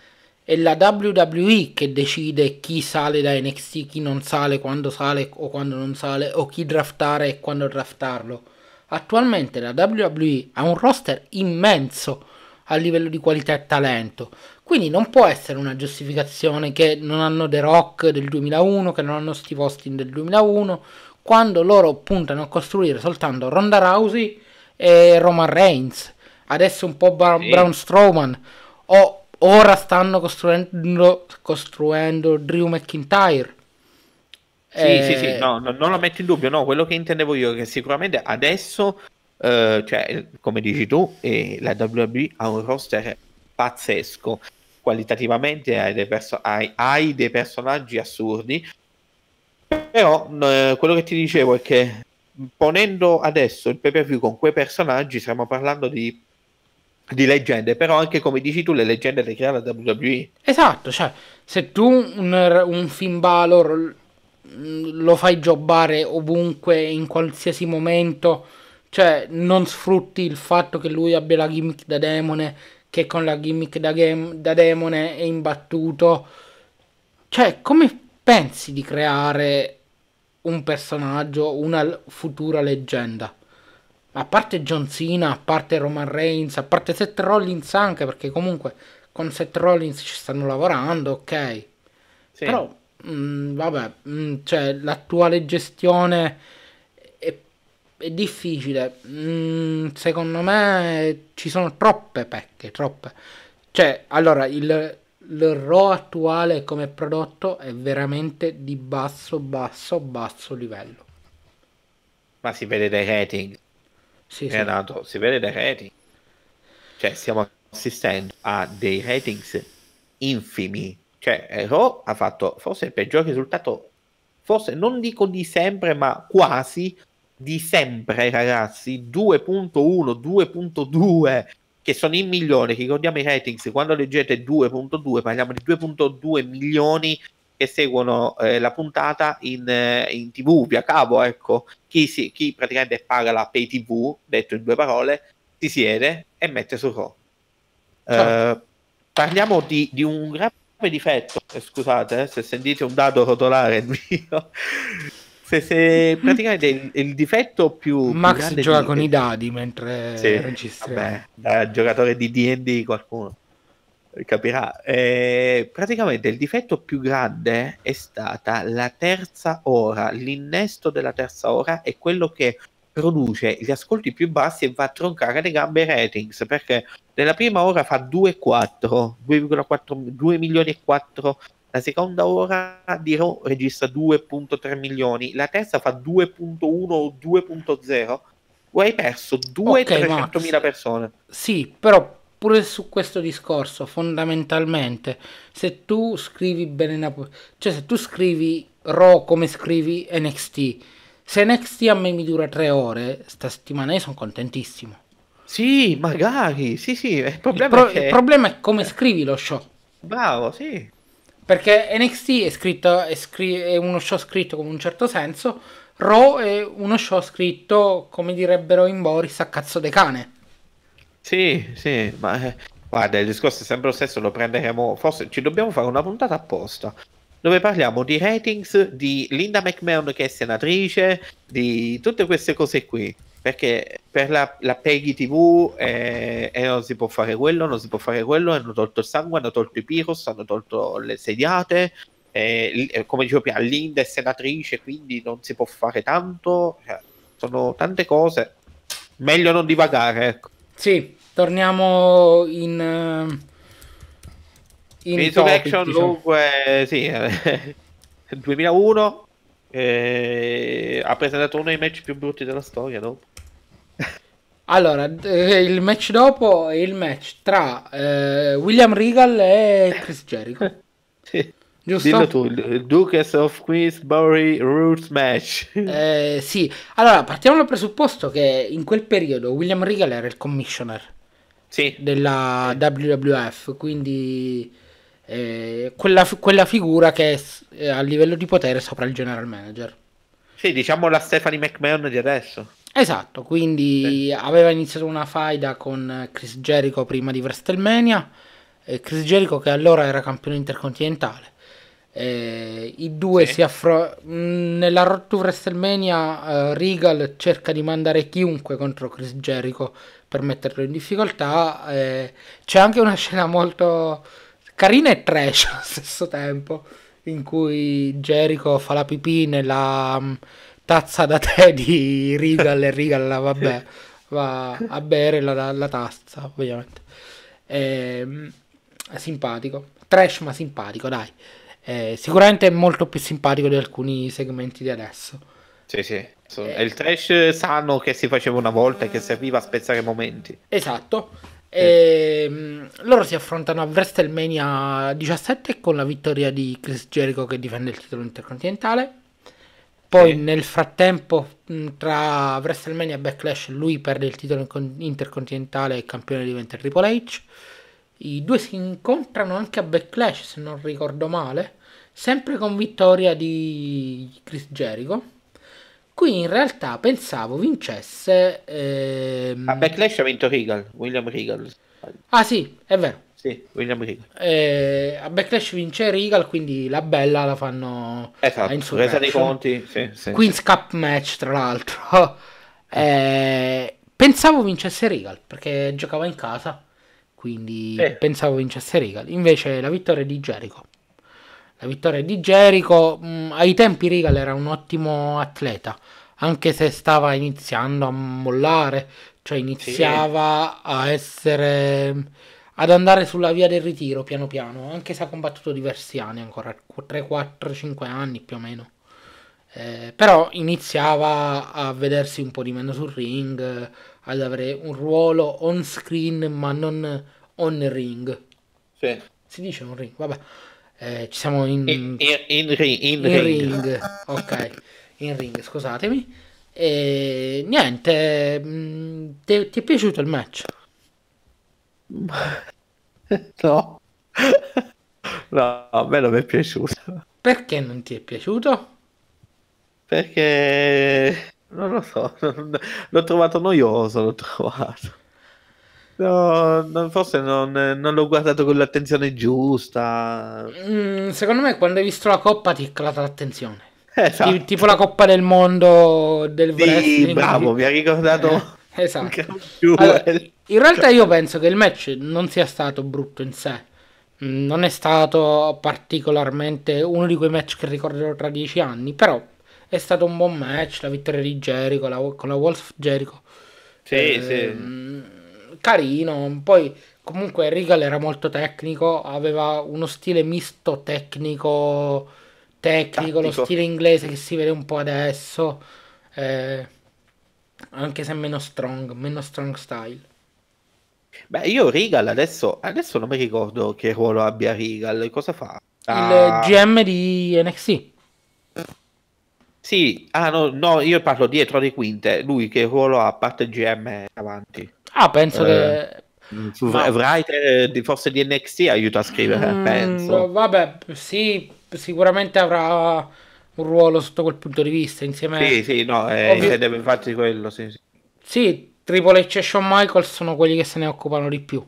è la WWE che decide chi sale da NXT, chi non sale, quando sale o quando non sale, o chi draftare e quando draftarlo. Attualmente la WWE ha un roster immenso a livello di qualità e talento. Quindi non può essere una giustificazione che non hanno The Rock del 2001, che non hanno Steve Austin del 2001, quando loro puntano a costruire soltanto Ronda Rousey e Roman Reigns. Adesso un po' Bra- Sì. Braun Strowman. O ora stanno costruendo, costruendo Drew McIntyre. Sì, Eh, sì, sì, no, no, non lo metto in dubbio, no, quello che intendevo io è che sicuramente adesso, eh, cioè, come dici tu, eh, la WWE ha un roster pazzesco, qualitativamente hai dei, perso- hai- hai dei personaggi assurdi, però eh, quello che ti dicevo è che ponendo adesso il pay per view con quei personaggi stiamo parlando di, di leggende, però anche come dici tu le leggende le crea la WWE. Esatto, cioè, se tu un, un Finn Balor mm, lo fai jobbare ovunque, in qualsiasi momento, cioè non sfrutti il fatto che lui abbia la gimmick da demone, che con la gimmick da, game- da demone è imbattuto. Cioè, come pensi di creare un personaggio, una futura leggenda? A parte John Cena, a parte Roman Reigns, a parte Seth Rollins anche, perché comunque con Seth Rollins ci stanno lavorando, ok. Sì. Però, mm, vabbè, mm, cioè, l'attuale gestione è difficile. Mm, secondo me ci sono troppe pecche, troppe. Cioè, allora, il, il Raw attuale come prodotto è veramente di basso, basso, basso livello. Ma si vede dai rating. Sì, sì. Renato, si vede dai rating. Cioè, stiamo assistendo a dei ratings infimi. Cioè, eh, Raw ha fatto forse il peggior risultato, forse non dico di sempre, ma quasi di sempre, ragazzi. 2.1, 2.2, che sono in milioni. Ricordiamo i ratings, quando leggete 2.2, parliamo di 2.2 milioni che seguono eh, la puntata in, eh, in tv via cavo ecco chi, si, chi praticamente paga la pay tv detto in due parole si siede e mette su Raw Eh, Certo. parliamo di, di un grave difetto eh, scusate eh, se sentite un dado rotolare il mio se, se praticamente il, il difetto più, più Max grande gioca di- con i dadi mentre sì, registriamo. vabbè, da giocatore di D&D qualcuno capirà. Eh, praticamente il difetto più grande è stata la terza ora, l'innesto della terza ora è quello che produce gli ascolti più bassi e va a troncare le gambe ai ratings perché nella prima ora fa 2,4 2,4 2 milioni e 4 la seconda ora di Raw registra 2.3 milioni la terza fa 2.1 o 2.0 o hai perso 2 Ok, 300 mila persone Sì, però pure su questo discorso, fondamentalmente, se tu scrivi bene Napoli, cioè se tu scrivi Raw come scrivi NXT, se NXT a me mi dura tre ore, sta settimana io sono contentissimo. Sì, magari, sì, sì, il Il, problema pro- è che... il problema è come scrivi lo show. Bravo, sì. Perché NXT è scritto, è, scri- è uno show scritto con un certo senso, Raw è uno show scritto, come direbbero in Boris, a cazzo de cane. Sì, sì, ma eh, guarda, il discorso è sempre lo stesso, lo prenderemo, forse ci dobbiamo fare una puntata apposta, dove parliamo di ratings, di Linda McMahon che è senatrice, di tutte queste cose qui, perché per la, la Peggy TV eh, eh, non si può fare quello, non si può fare quello, hanno tolto il sangue, hanno tolto i Pyros, hanno tolto le sediate, eh, eh, come dicevo prima, Linda è senatrice, quindi non si può fare tanto, cioè, sono tante cose, meglio non divagare, ecco. Sì, torniamo in... eh, in Insurrection diciamo. dunque sì eh, 2001 Eh, ha presentato uno dei match più brutti della storia dopo. Allora, eh, il match dopo è il match tra eh, William Regal e Chris Jericho. sì. Giusto? Dillo tu, il Duchess of Queensbury Roots match. Eh, sì, allora partiamo dal presupposto che in quel periodo William Regal era il commissioner sì. della WWF, quindi eh, quella, quella, figura che è a livello di potere sopra il general manager. Sì, diciamo la Stephanie McMahon di adesso. Esatto, quindi sì. aveva iniziato una faida con Chris Jericho prima di WrestleMania, e Chris Jericho che allora era campione intercontinentale. Eh, I due sì. si affrontano nella Road to WrestleMania. Uh, Regal cerca di mandare chiunque contro Chris Jericho per metterlo in difficoltà. Eh, c'è anche una scena molto carina e trash allo stesso tempo in cui Jericho fa la pipì nella tazza da tè di Regal e Regal vabbè, va a bere la, la tazza ovviamente. Eh, è simpatico, trash ma simpatico dai. Eh, sicuramente è molto più simpatico di alcuni segmenti di adesso. Sì, sì. È il trash sano che si faceva una volta e che serviva a spezzare momenti. Esatto. E, ehm, loro si affrontano a WrestleMania 17 con la vittoria di Chris Jericho che difende il titolo intercontinentale. Poi nel frattempo tra WrestleMania e Backlash lui perde il titolo intercontinentale e campione diventa Triple H. I due si incontrano anche a Backlash, se non ricordo male, sempre con vittoria di Chris Jericho. Qui in realtà pensavo vincesse. Ehm... A Backlash ha vinto Regal, William Regal. Ah sì, è vero. Sì, William Regal. Eh, a Backlash vince Regal, quindi la bella la fanno esatto, resa dei conti. Sì, sì, Queen's sì. Cup match, tra l'altro. eh, pensavo vincesse Regal perché giocava in casa quindi eh. pensavo vincesse Regal. Invece la vittoria di Jericho. La vittoria di Jericho, mh, mm, ai tempi Regal era un ottimo atleta, anche se stava iniziando a mollare, cioè iniziava sì. a essere ad andare sulla via del ritiro piano piano, anche se ha combattuto diversi anni ancora, 3, 4, 5 anni più o meno. Eh, però iniziava a vedersi un po' di meno sul ring, ad avere un ruolo on screen ma non on ring. Sì. Si dice on ring, vabbè. Eh, ci siamo in, in, in, in, in ring. ring. Ok, in ring, scusatemi. E niente, mm, ti, ti è piaciuto il match? No. No, a me non mi è piaciuto. Perché non ti è piaciuto? Perché non lo so, l'ho trovato noioso, l'ho trovato. No, non, forse non, non, l'ho guardato con l'attenzione giusta. Mm, secondo me quando hai visto la coppa ti è calata l'attenzione. Esatto. Tipo la coppa del mondo del sì, wrestling. bravo, mi ha ricordato. Eh, esatto. Allora, in realtà io penso che il match non sia stato brutto in sé. Non è stato particolarmente uno di quei match che ricorderò tra dieci anni, però è stato un buon match, la vittoria di Jericho la, con la Wolf Jericho. Sì, eh, sì. Carino, poi comunque Regal era molto tecnico, aveva uno stile misto tecnico, tecnico, Tattico. lo stile inglese che si vede un po' adesso, eh, anche se meno strong, meno strong style. Beh, io Regal adesso, adesso non mi ricordo che ruolo abbia Regal, cosa fa? Ah. Il GM di NXT. Sì, ah no, no, io parlo dietro le quinte, lui che ruolo ha a parte GM avanti? Ah, penso eh, che... Su no. writer di, forse di NXT aiuta a scrivere, mm, penso. Vabbè, sì, sicuramente avrà un ruolo sotto quel punto di vista insieme Sì, sì, no, eh, Ovvio... intendeva infatti quello, sì, sì. Sì, Triple H e Shawn Michaels sono quelli che se ne occupano di più.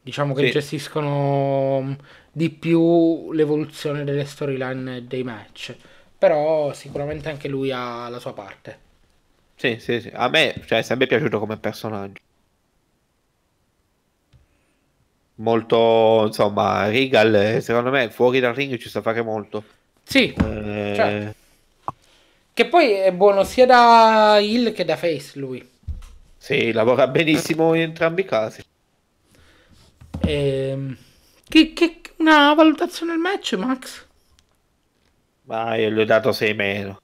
Diciamo che sì. gestiscono mm, di più l'evoluzione delle storyline dei match però sicuramente anche lui ha la sua parte. Sì, sì, sì. A me cioè, è sempre piaciuto come personaggio. Molto, insomma, Regal, secondo me, fuori dal ring ci sa fare molto. Sì, eh... certo. Che poi è buono sia da Hill che da Face lui. Sì, lavora benissimo in entrambi i casi. Ehm... Che, che, una valutazione al match, Max? Ma io gli ho dato 6 meno.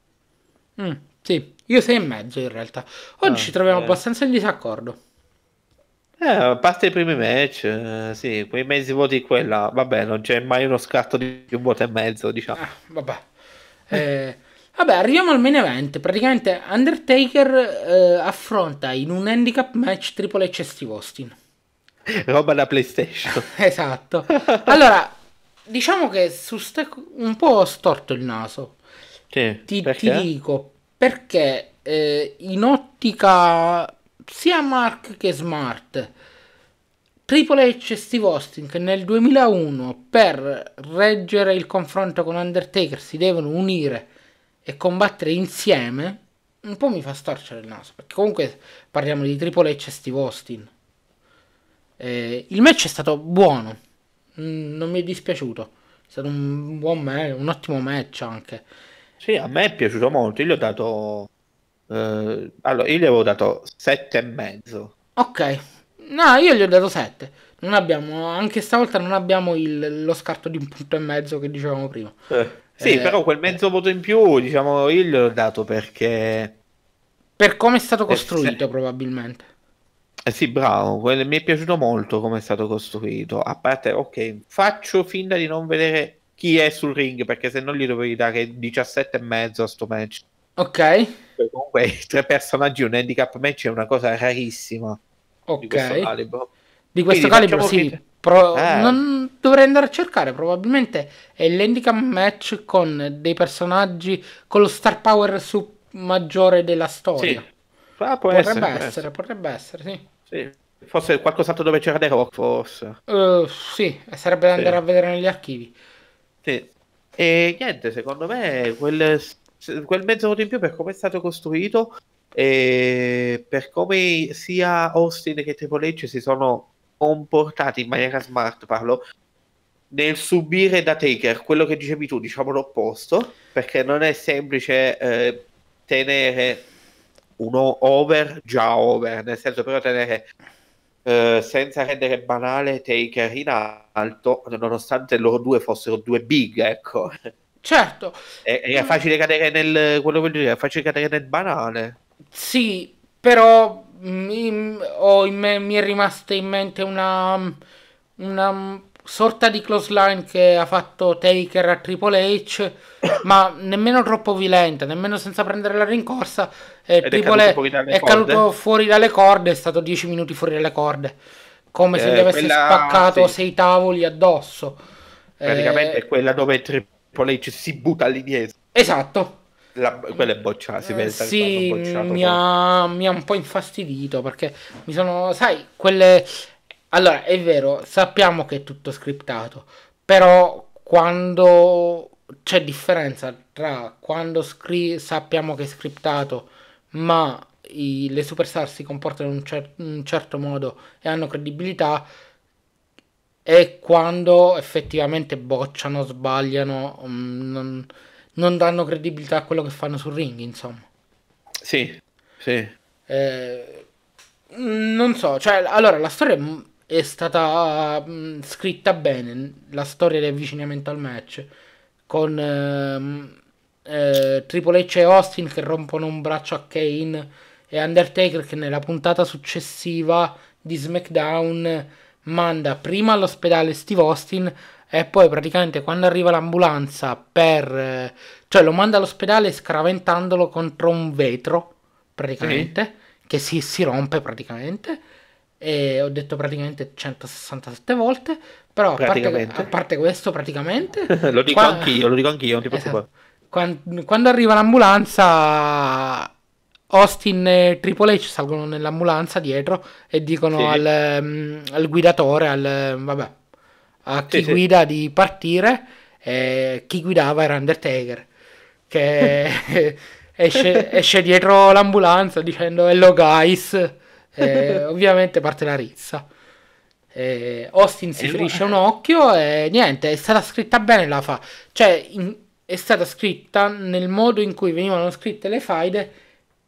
Mm, sì, io sei e mezzo in realtà. Oggi Ah, ci troviamo eh. abbastanza in disaccordo. Eh, a parte i primi match, eh, sì, quei mezzi voti quella, vabbè, non c'è mai uno scarto di un voto e mezzo, diciamo. Ah, vabbè. Eh, vabbè, arriviamo al main event. Praticamente Undertaker eh, affronta in un handicap match Triple H e Steve Austin. Roba da PlayStation. Esatto. Allora, diciamo che su ste un po' ho storto il naso. Sì, Ti, ti dico perché eh, in ottica sia Mark che Smart, Triple H e Steve Austin che nel 2001 per reggere il confronto con Undertaker si devono unire e combattere insieme, un po' mi fa storcere il naso, perché comunque parliamo di Triple H e Steve Austin. Eh, il match è stato buono, Mm, non mi è dispiaciuto, è stato un buon match, un ottimo match anche. Sì, a me è piaciuto molto, io gli ho dato... eh, allora, io gli avevo dato sette e mezzo. Ok, no, io gli ho dato 7. Non abbiamo, anche stavolta non abbiamo il- lo scarto di un punto e mezzo che dicevamo prima. Eh, sì, Eh, però quel mezzo voto in più, diciamo, io gliel'ho dato perché... Per come è stato Eh, costruito, sì. probabilmente. Eh sì, bravo, quel- mi è piaciuto molto come è stato costruito. A parte, ok, faccio finta di non vedere chi è sul ring, perché se no gli dovevi dare 17 e mezzo a sto match. Ok, Perché Comunque, tre personaggi, un handicap match è una cosa rarissima di questo ok. calibro. Di questo Quindi calibro sì. finta- pro- Eh. non dovrei andare a cercare, probabilmente è l'handicap match con dei personaggi con lo star power su maggiore della storia. Sì. Ah, Potrebbe essere, essere, essere. potrebbe essere, sì. Sì. Forse qualcos'altro dove c'era The Rock, forse. Eh, sì, sarebbe da Sì. andare a vedere negli archivi. Sì. E niente, secondo me quel, quel mezzo voto in più per come è stato costruito e per come sia Austin che Triple H si sono comportati in maniera smart, parlo, nel subire da Taker quello che dicevi tu, diciamo l'opposto, perché non è semplice eh, tenere uno over già over, nel senso però tenere eh, senza rendere banale Taker in alto, nonostante loro due fossero due big, ecco. Certo, È, è facile cadere nel quello che dire, è facile cadere nel banale. Sì, però mi, ho in me- mi è rimasta in mente una, una sorta di close line che ha fatto Taker a Triple H, ma nemmeno troppo violenta, nemmeno senza prendere la rincorsa. E è Triple caduto fuori dalle è corde? caduto fuori dalle corde, è stato 10 minuti fuori dalle corde, come se Eh, gli avesse quella- spaccato sì. sei tavoli addosso. Praticamente Eh, è quella dove Triple H si butta all'indietro. esatto. La- quella è bocciata, si Eh, vede sì, mi ha, mi ha un po' infastidito perché mi sono, sai, quelle... Allora, è vero, sappiamo che è tutto scriptato, però quando c'è differenza tra quando scri- sappiamo che è scriptato, ma i- le superstar si comportano in un, cer- in un certo modo e hanno credibilità, e quando effettivamente bocciano, sbagliano, mm, non, non danno credibilità a quello che fanno sul ring, insomma. Sì, sì. Eh, non so, cioè, allora la storia è stata mm, scritta bene, la storia di avvicinamento al match, con ehm, eh, Triple H e Austin che rompono un braccio a Kane e Undertaker che nella puntata successiva di SmackDown manda prima all'ospedale Steve Austin e poi praticamente quando arriva l'ambulanza per... eh, cioè lo manda all'ospedale scraventandolo contro un vetro, praticamente, che si, si rompe praticamente. E ho detto praticamente 167 volte, però a parte, a parte questo praticamente... lo dico qua- anch'io, lo dico anch'io, non ti Esatto. preoccupare. Quan- Quando, arriva l'ambulanza, Austin e Triple H salgono nell'ambulanza dietro e dicono Sì. al, ehm, al guidatore, al, vabbè, a chi Sì, sì. guida di partire. E chi guidava era Undertaker, che esce, esce dietro l'ambulanza dicendo hello guys. E ovviamente parte la rizza. E Austin si ferisce un occhio e niente, è stata scritta bene la fa. Cioè, in- è stata scritta nel modo in cui venivano scritte le faide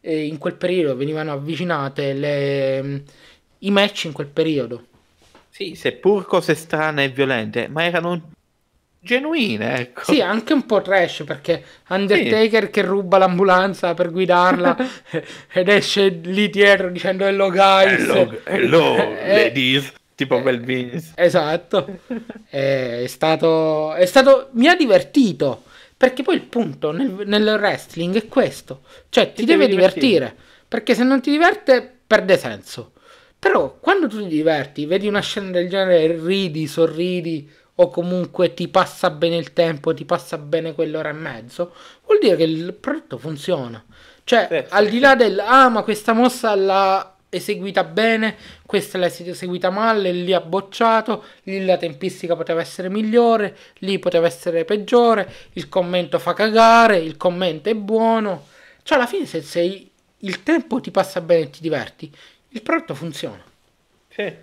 in quel periodo venivano avvicinate le- i match in quel periodo. Sì, seppur cose strane e violente, ma erano genuine, ecco. Sì, anche un po' trash perché Undertaker sì. che ruba l'ambulanza per guidarla ed esce lì dietro dicendo hello guys. Hello, hello eh, ladies. Tipo Belvinis. Esatto. è stato... È stato... Mi ha divertito. Perché poi il punto nel, nel wrestling è questo. Cioè, ti, ti deve divertire. divertire. Perché se non ti diverte, perde senso. Però, quando tu ti diverti, vedi una scena del genere, ridi, sorridi, o comunque ti passa bene il tempo, ti passa bene quell'ora e mezzo, vuol dire che il prodotto funziona. Cioè, eh, al di là del, ah, ma questa mossa l'ha eseguita bene, questa l'ha eseguita male, lì ha bocciato, lì la tempistica poteva essere migliore, lì poteva essere peggiore, il commento fa cagare, il commento è buono. Cioè, alla fine, se sei, il tempo ti passa bene e ti diverti, il prodotto funziona. Sì.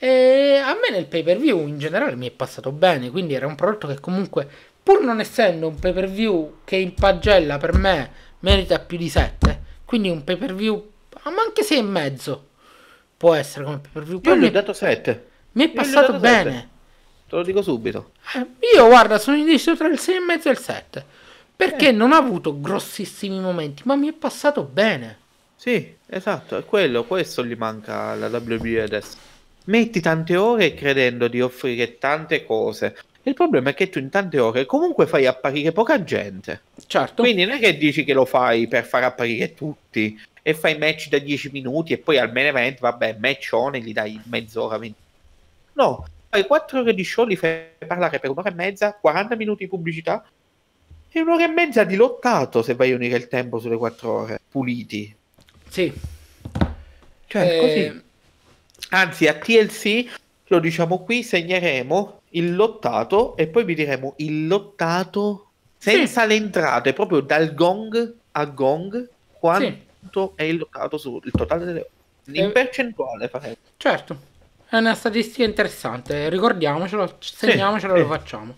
E a me nel pay per view in generale mi è passato bene, quindi era un prodotto che comunque, pur non essendo un pay per view che in pagella per me merita più di 7, quindi un pay per view, ma anche 6 e mezzo può essere come pay per view. Io gli ho dato 7. Mi è passato bene. 7. Te lo dico subito. Eh, io guarda, sono indeciso tra il 6 e mezzo e il 7. Perché eh. non ha avuto grossissimi momenti, ma mi è passato bene. Sì, esatto, è quello, questo gli manca alla WWE adesso metti tante ore credendo di offrire tante cose. Il problema è che tu in tante ore comunque fai apparire poca gente. Certo. Quindi non è che dici che lo fai per far apparire tutti e fai match da 10 minuti e poi al main event, vabbè, matchone gli dai mezz'ora. 20. No, fai 4 ore di show, li fai parlare per un'ora e mezza, 40 minuti di pubblicità e un'ora e mezza di lottato se vai a unire il tempo sulle 4 ore, puliti. Sì. Cioè, eh... così Anzi, a TLC lo diciamo qui, segneremo il lottato e poi vi diremo il lottato senza sì. le entrate, proprio dal gong a gong, quanto sì. è il lottato sul totale delle ore. In eh, percentuale faremo. Certo, è una statistica interessante, ricordiamocelo, segniamocelo e sì. lo facciamo.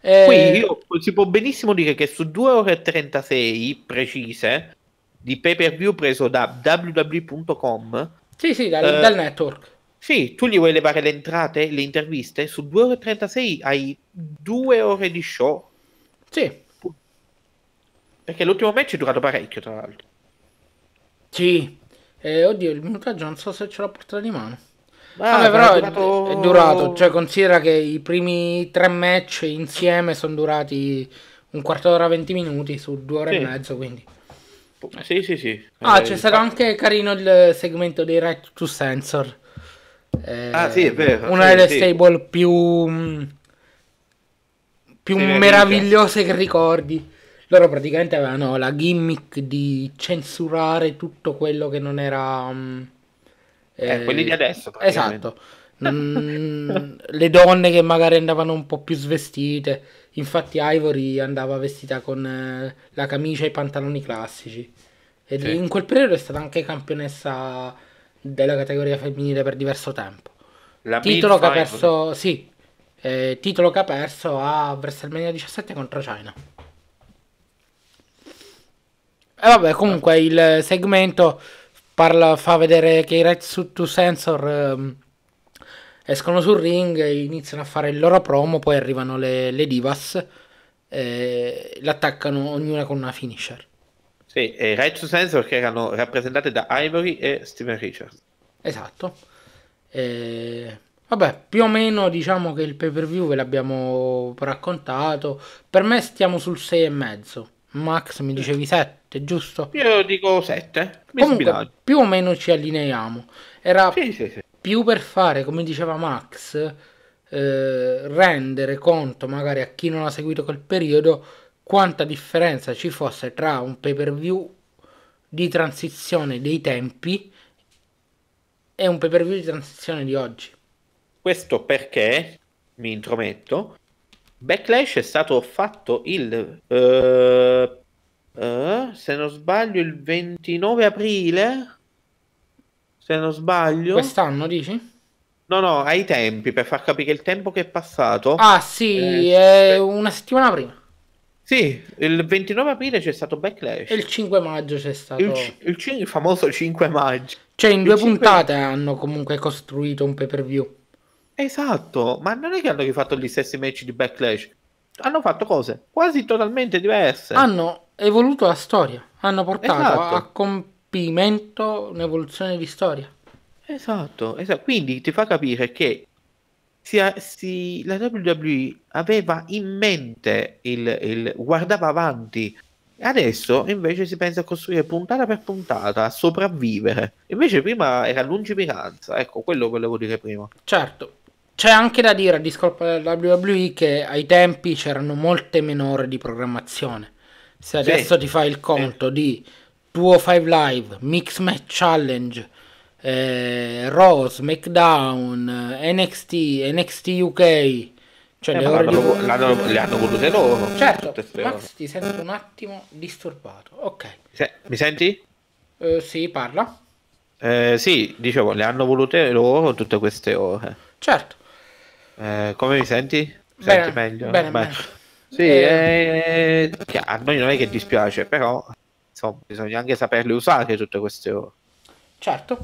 Eh... Qui io, si può benissimo dire che su 2 ore e 36 precise di pay per view preso da www.com sì, sì, dal, uh, dal network. Sì, tu gli vuoi levare le entrate, le interviste, su 2 ore e 36 hai 2 ore di show. Sì. Perché l'ultimo match è durato parecchio, tra l'altro. Sì. Eh, oddio, il minutaggio non so se ce l'ho portato di mano. Ah, Vabbè, però è durato... è durato, cioè considera che i primi tre match insieme sono durati un quarto d'ora, 20 minuti su due ore sì. e mezzo, quindi... Sì, sì, sì. Ah, eh, c'è stato anche carino il segmento dei Right to Sensor. Eh, ah, sì, è vero. Una sì, delle sì. stable più, mm, più sì, meravigliose che ricordi. Loro praticamente avevano la gimmick di censurare tutto quello che non era... Um, eh, quelli di adesso. Esatto. mm, le donne che magari andavano un po' più svestite Infatti Ivory andava vestita con eh, la camicia e i pantaloni classici. Ed sì. in quel periodo è stata anche campionessa della categoria femminile per diverso tempo. La titolo che ha perso, sì, eh, titolo che ha perso a WrestleMania 17 contro China. E vabbè, comunque il segmento parla, fa vedere che i Red Suit to Sensor ehm, escono sul ring, iniziano a fare il loro promo, poi arrivano le, le divas, eh, l'attaccano ognuna con una finisher. Sì, e Right to Sensor che erano rappresentate da Ivory e Steven Richards. Esatto. Eh, vabbè, più o meno diciamo che il pay per view ve l'abbiamo raccontato. Per me stiamo sul 6,5. Max mi dicevi 7, giusto? Io dico 7. Comunque, più o meno ci allineiamo. Era sì, sì, sì più per fare, come diceva Max, eh, rendere conto magari a chi non ha seguito quel periodo quanta differenza ci fosse tra un pay per view di transizione dei tempi e un pay per view di transizione di oggi. Questo perché, mi intrometto, Backlash è stato fatto il, uh, uh, se non sbaglio, il 29 aprile se non sbaglio. Quest'anno dici? No, no, ai tempi, per far capire il tempo che è passato. Ah, sì, eh, una settimana prima. Sì, il 29 aprile c'è stato Backlash. E il 5 maggio c'è stato. Il, il, il famoso 5 maggio. Cioè, in due 5... puntate hanno comunque costruito un pay per view. Esatto, ma non è che hanno rifatto gli stessi match di Backlash. Hanno fatto cose quasi totalmente diverse. Hanno evoluto la storia, hanno portato Esatto. a compimento un'evoluzione di storia. Esatto, esatto. Quindi ti fa capire che sia- si- la WWE aveva in mente il, il- guardava avanti. Adesso invece si pensa a costruire puntata per puntata, a sopravvivere. Invece prima era lungimiranza. Ecco, quello volevo dire prima. Certo, c'è anche da dire a discolpa della WWE che ai tempi c'erano molte meno ore di programmazione. Se Sì. adesso ti fai il conto di 205 Live, Mix Match Challenge, eh, Raw, SmackDown, eh, NXT, NXT UK, cioè Eh, le ore di... l'hanno- le hanno volute loro. Certo. Max ti sento un attimo disturbato. Ok, Se- Mi senti? Eh, sì, parla. Eh, sì, dicevo, le hanno volute loro tutte queste ore. Certo. Eh, come mi senti? Bene, Senti meglio? bene, bene. Sì, Eh, eh, che a noi non è che dispiace, però insomma, bisogna anche saperle usare tutte queste ore. Certo.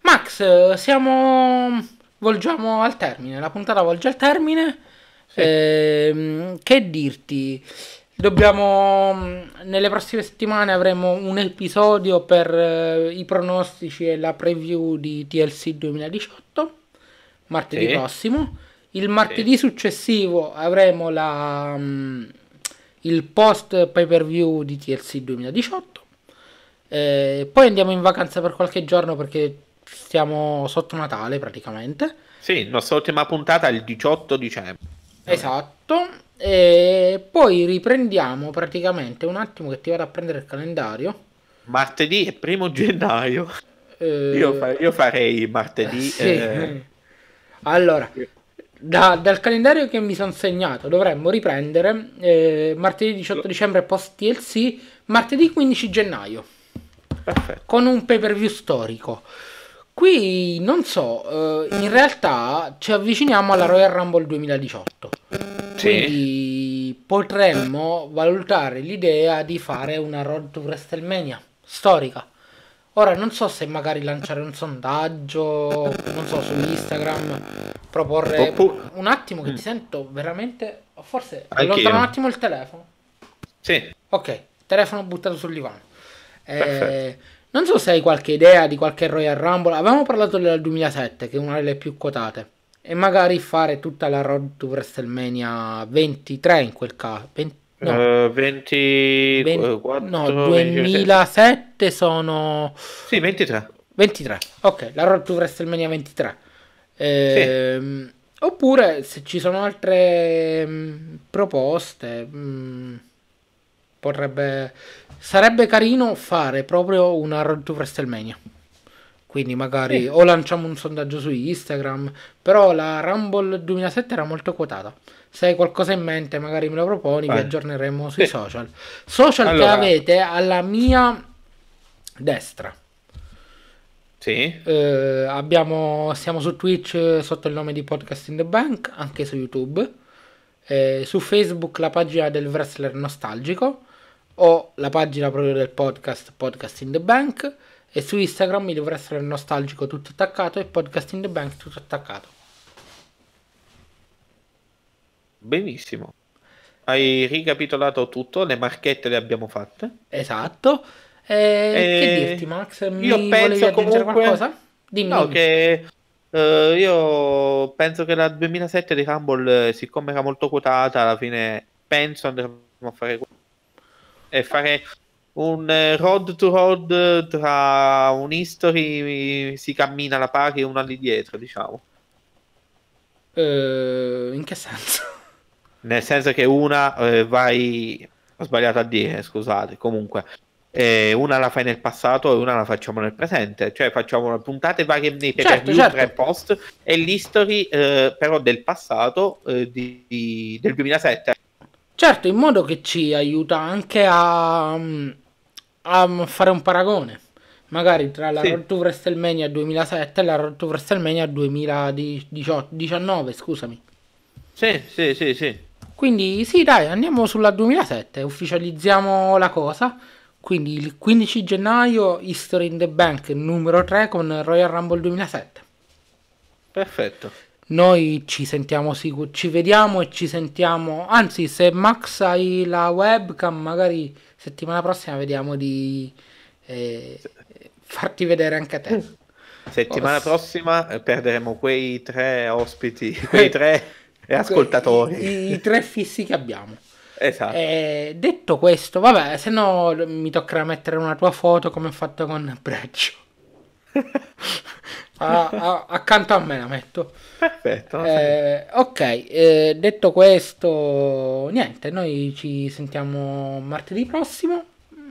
Max, eh, siamo... volgiamo al termine. La puntata volge al termine. Sì. Ehm, che dirti? Dobbiamo... Nelle prossime settimane avremo un episodio per eh, i pronostici e la preview di TLC 2018. Martedì Sì. prossimo. Il martedì successivo avremo la, mm, il post pay per view di TLC 2018. Eh, poi andiamo in vacanza per qualche giorno perché stiamo sotto Natale praticamente. Sì, nostra ultima puntata è il 18 dicembre. Esatto. E poi riprendiamo praticamente un attimo che ti vado a prendere il calendario. Martedì è primo gennaio. Eh, Io, fa- io farei martedì. sì. eh, Allora, da- dal calendario che mi sono segnato dovremmo riprendere eh, martedì 18 dicembre post TLC, martedì 15 gennaio. perfetto. con un pay per view storico. Qui non so, eh, in realtà ci avviciniamo alla Royal Rumble 2018. Sì. Quindi potremmo valutare l'idea di fare una Road to WrestleMania storica. Ora non so se magari lanciare un sondaggio, non so, su Instagram, proporre Oppu- un attimo che Mm. ti sento veramente... Forse Anch'io. allontano un attimo il telefono. Sì, Ok, telefono buttato sul divano. Eh, non so se hai qualche idea di qualche Royal Rumble. Avevamo parlato del 2007, che è una delle più quotate. E magari fare tutta la Road to WrestleMania 23 in quel caso. 20 no, eh, 24, ven- no, 26. 2007 sono Sì, 23. 23. Ok, la Road to WrestleMania 23. Ehm, Oppure se ci sono altre mm, proposte, mm, potrebbe sarebbe carino fare proprio una Road to WrestleMania. Quindi magari Sì. o lanciamo un sondaggio su Instagram, però la Rumble 2007 era molto quotata. Se hai qualcosa in mente, magari me lo proponi, Vai. vi aggiorneremo sui Sì. social. Social Allora- che avete alla mia destra. Sì. Eh, abbiamo, siamo su Twitch eh, sotto il nome di Podcast in the Bank, anche su YouTube. Eh, su Facebook la pagina del wrestler nostalgico o la pagina proprio del podcast Podcast in the Bank e su Instagram il wrestler nostalgico tutto attaccato e Podcast in the Bank tutto attaccato. Benissimo. Hai ricapitolato tutto, le marchette le abbiamo fatte. Esatto. Eh, Eh, che dirti Max? Mi io penso comunque- qualcosa? Dimmi. No, dimmi. che eh, io penso che la 2007 di Rumble, eh, siccome era molto quotata, alla fine penso andremo a fare e fare un eh, road to road tra un history si cammina alla pari e uno lì dietro, diciamo. Eh, in che senso? Nel senso che una eh, vai. Ho sbagliato a dire, scusate. Comunque, eh, una la fai nel passato e una la facciamo nel presente. Cioè, facciamo puntate varie nei pay per Certo, view, certo. post. E l'history, eh, però, del passato eh, di- di- del 2007. Certo, in modo che ci aiuta anche a, mm, a fare un paragone. Magari tra la Sì. Road to WrestleMania 2007 e la Road to WrestleMania 2019, scusami. Sì, sì, sì, sì. Quindi sì, dai, andiamo sulla 2007, ufficializziamo la cosa. Quindi il 15 gennaio History in the Bank numero 3 con Royal Rumble 2007. Perfetto. Noi ci sentiamo sicur- ci vediamo e ci sentiamo. Anzi, se Max hai la webcam, magari settimana prossima vediamo di eh, farti vedere anche te. Settimana oh, prossima eh, perderemo quei tre ospiti, quei tre ascoltatori. I, i, I, tre fissi che abbiamo. Esatto. E detto questo, vabbè, se no mi toccherà mettere una tua foto come ho fatto con Breccio. A, a, accanto a me la metto. Perfetto. Eh, ok, eh, detto questo, niente, noi ci sentiamo martedì prossimo.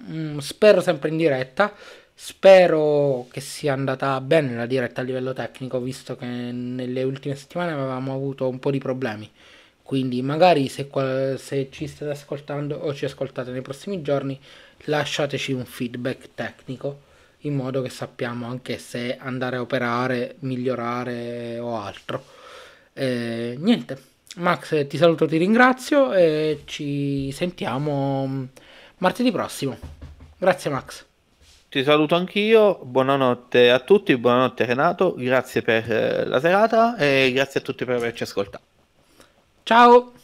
Mm, spero sempre in diretta. Spero che sia andata bene la diretta a livello tecnico, visto che nelle ultime settimane avevamo avuto un po' di problemi. Quindi magari se, se ci state ascoltando o ci ascoltate nei prossimi giorni, lasciateci un feedback tecnico in modo che sappiamo anche se andare a operare, migliorare o altro. Eh, niente, Max ti saluto, ti ringrazio e ci sentiamo martedì prossimo. Grazie Max. Ti saluto anch'io, buonanotte a tutti, buonanotte Renato, grazie per la serata e grazie a tutti per averci ascoltato. Ciao!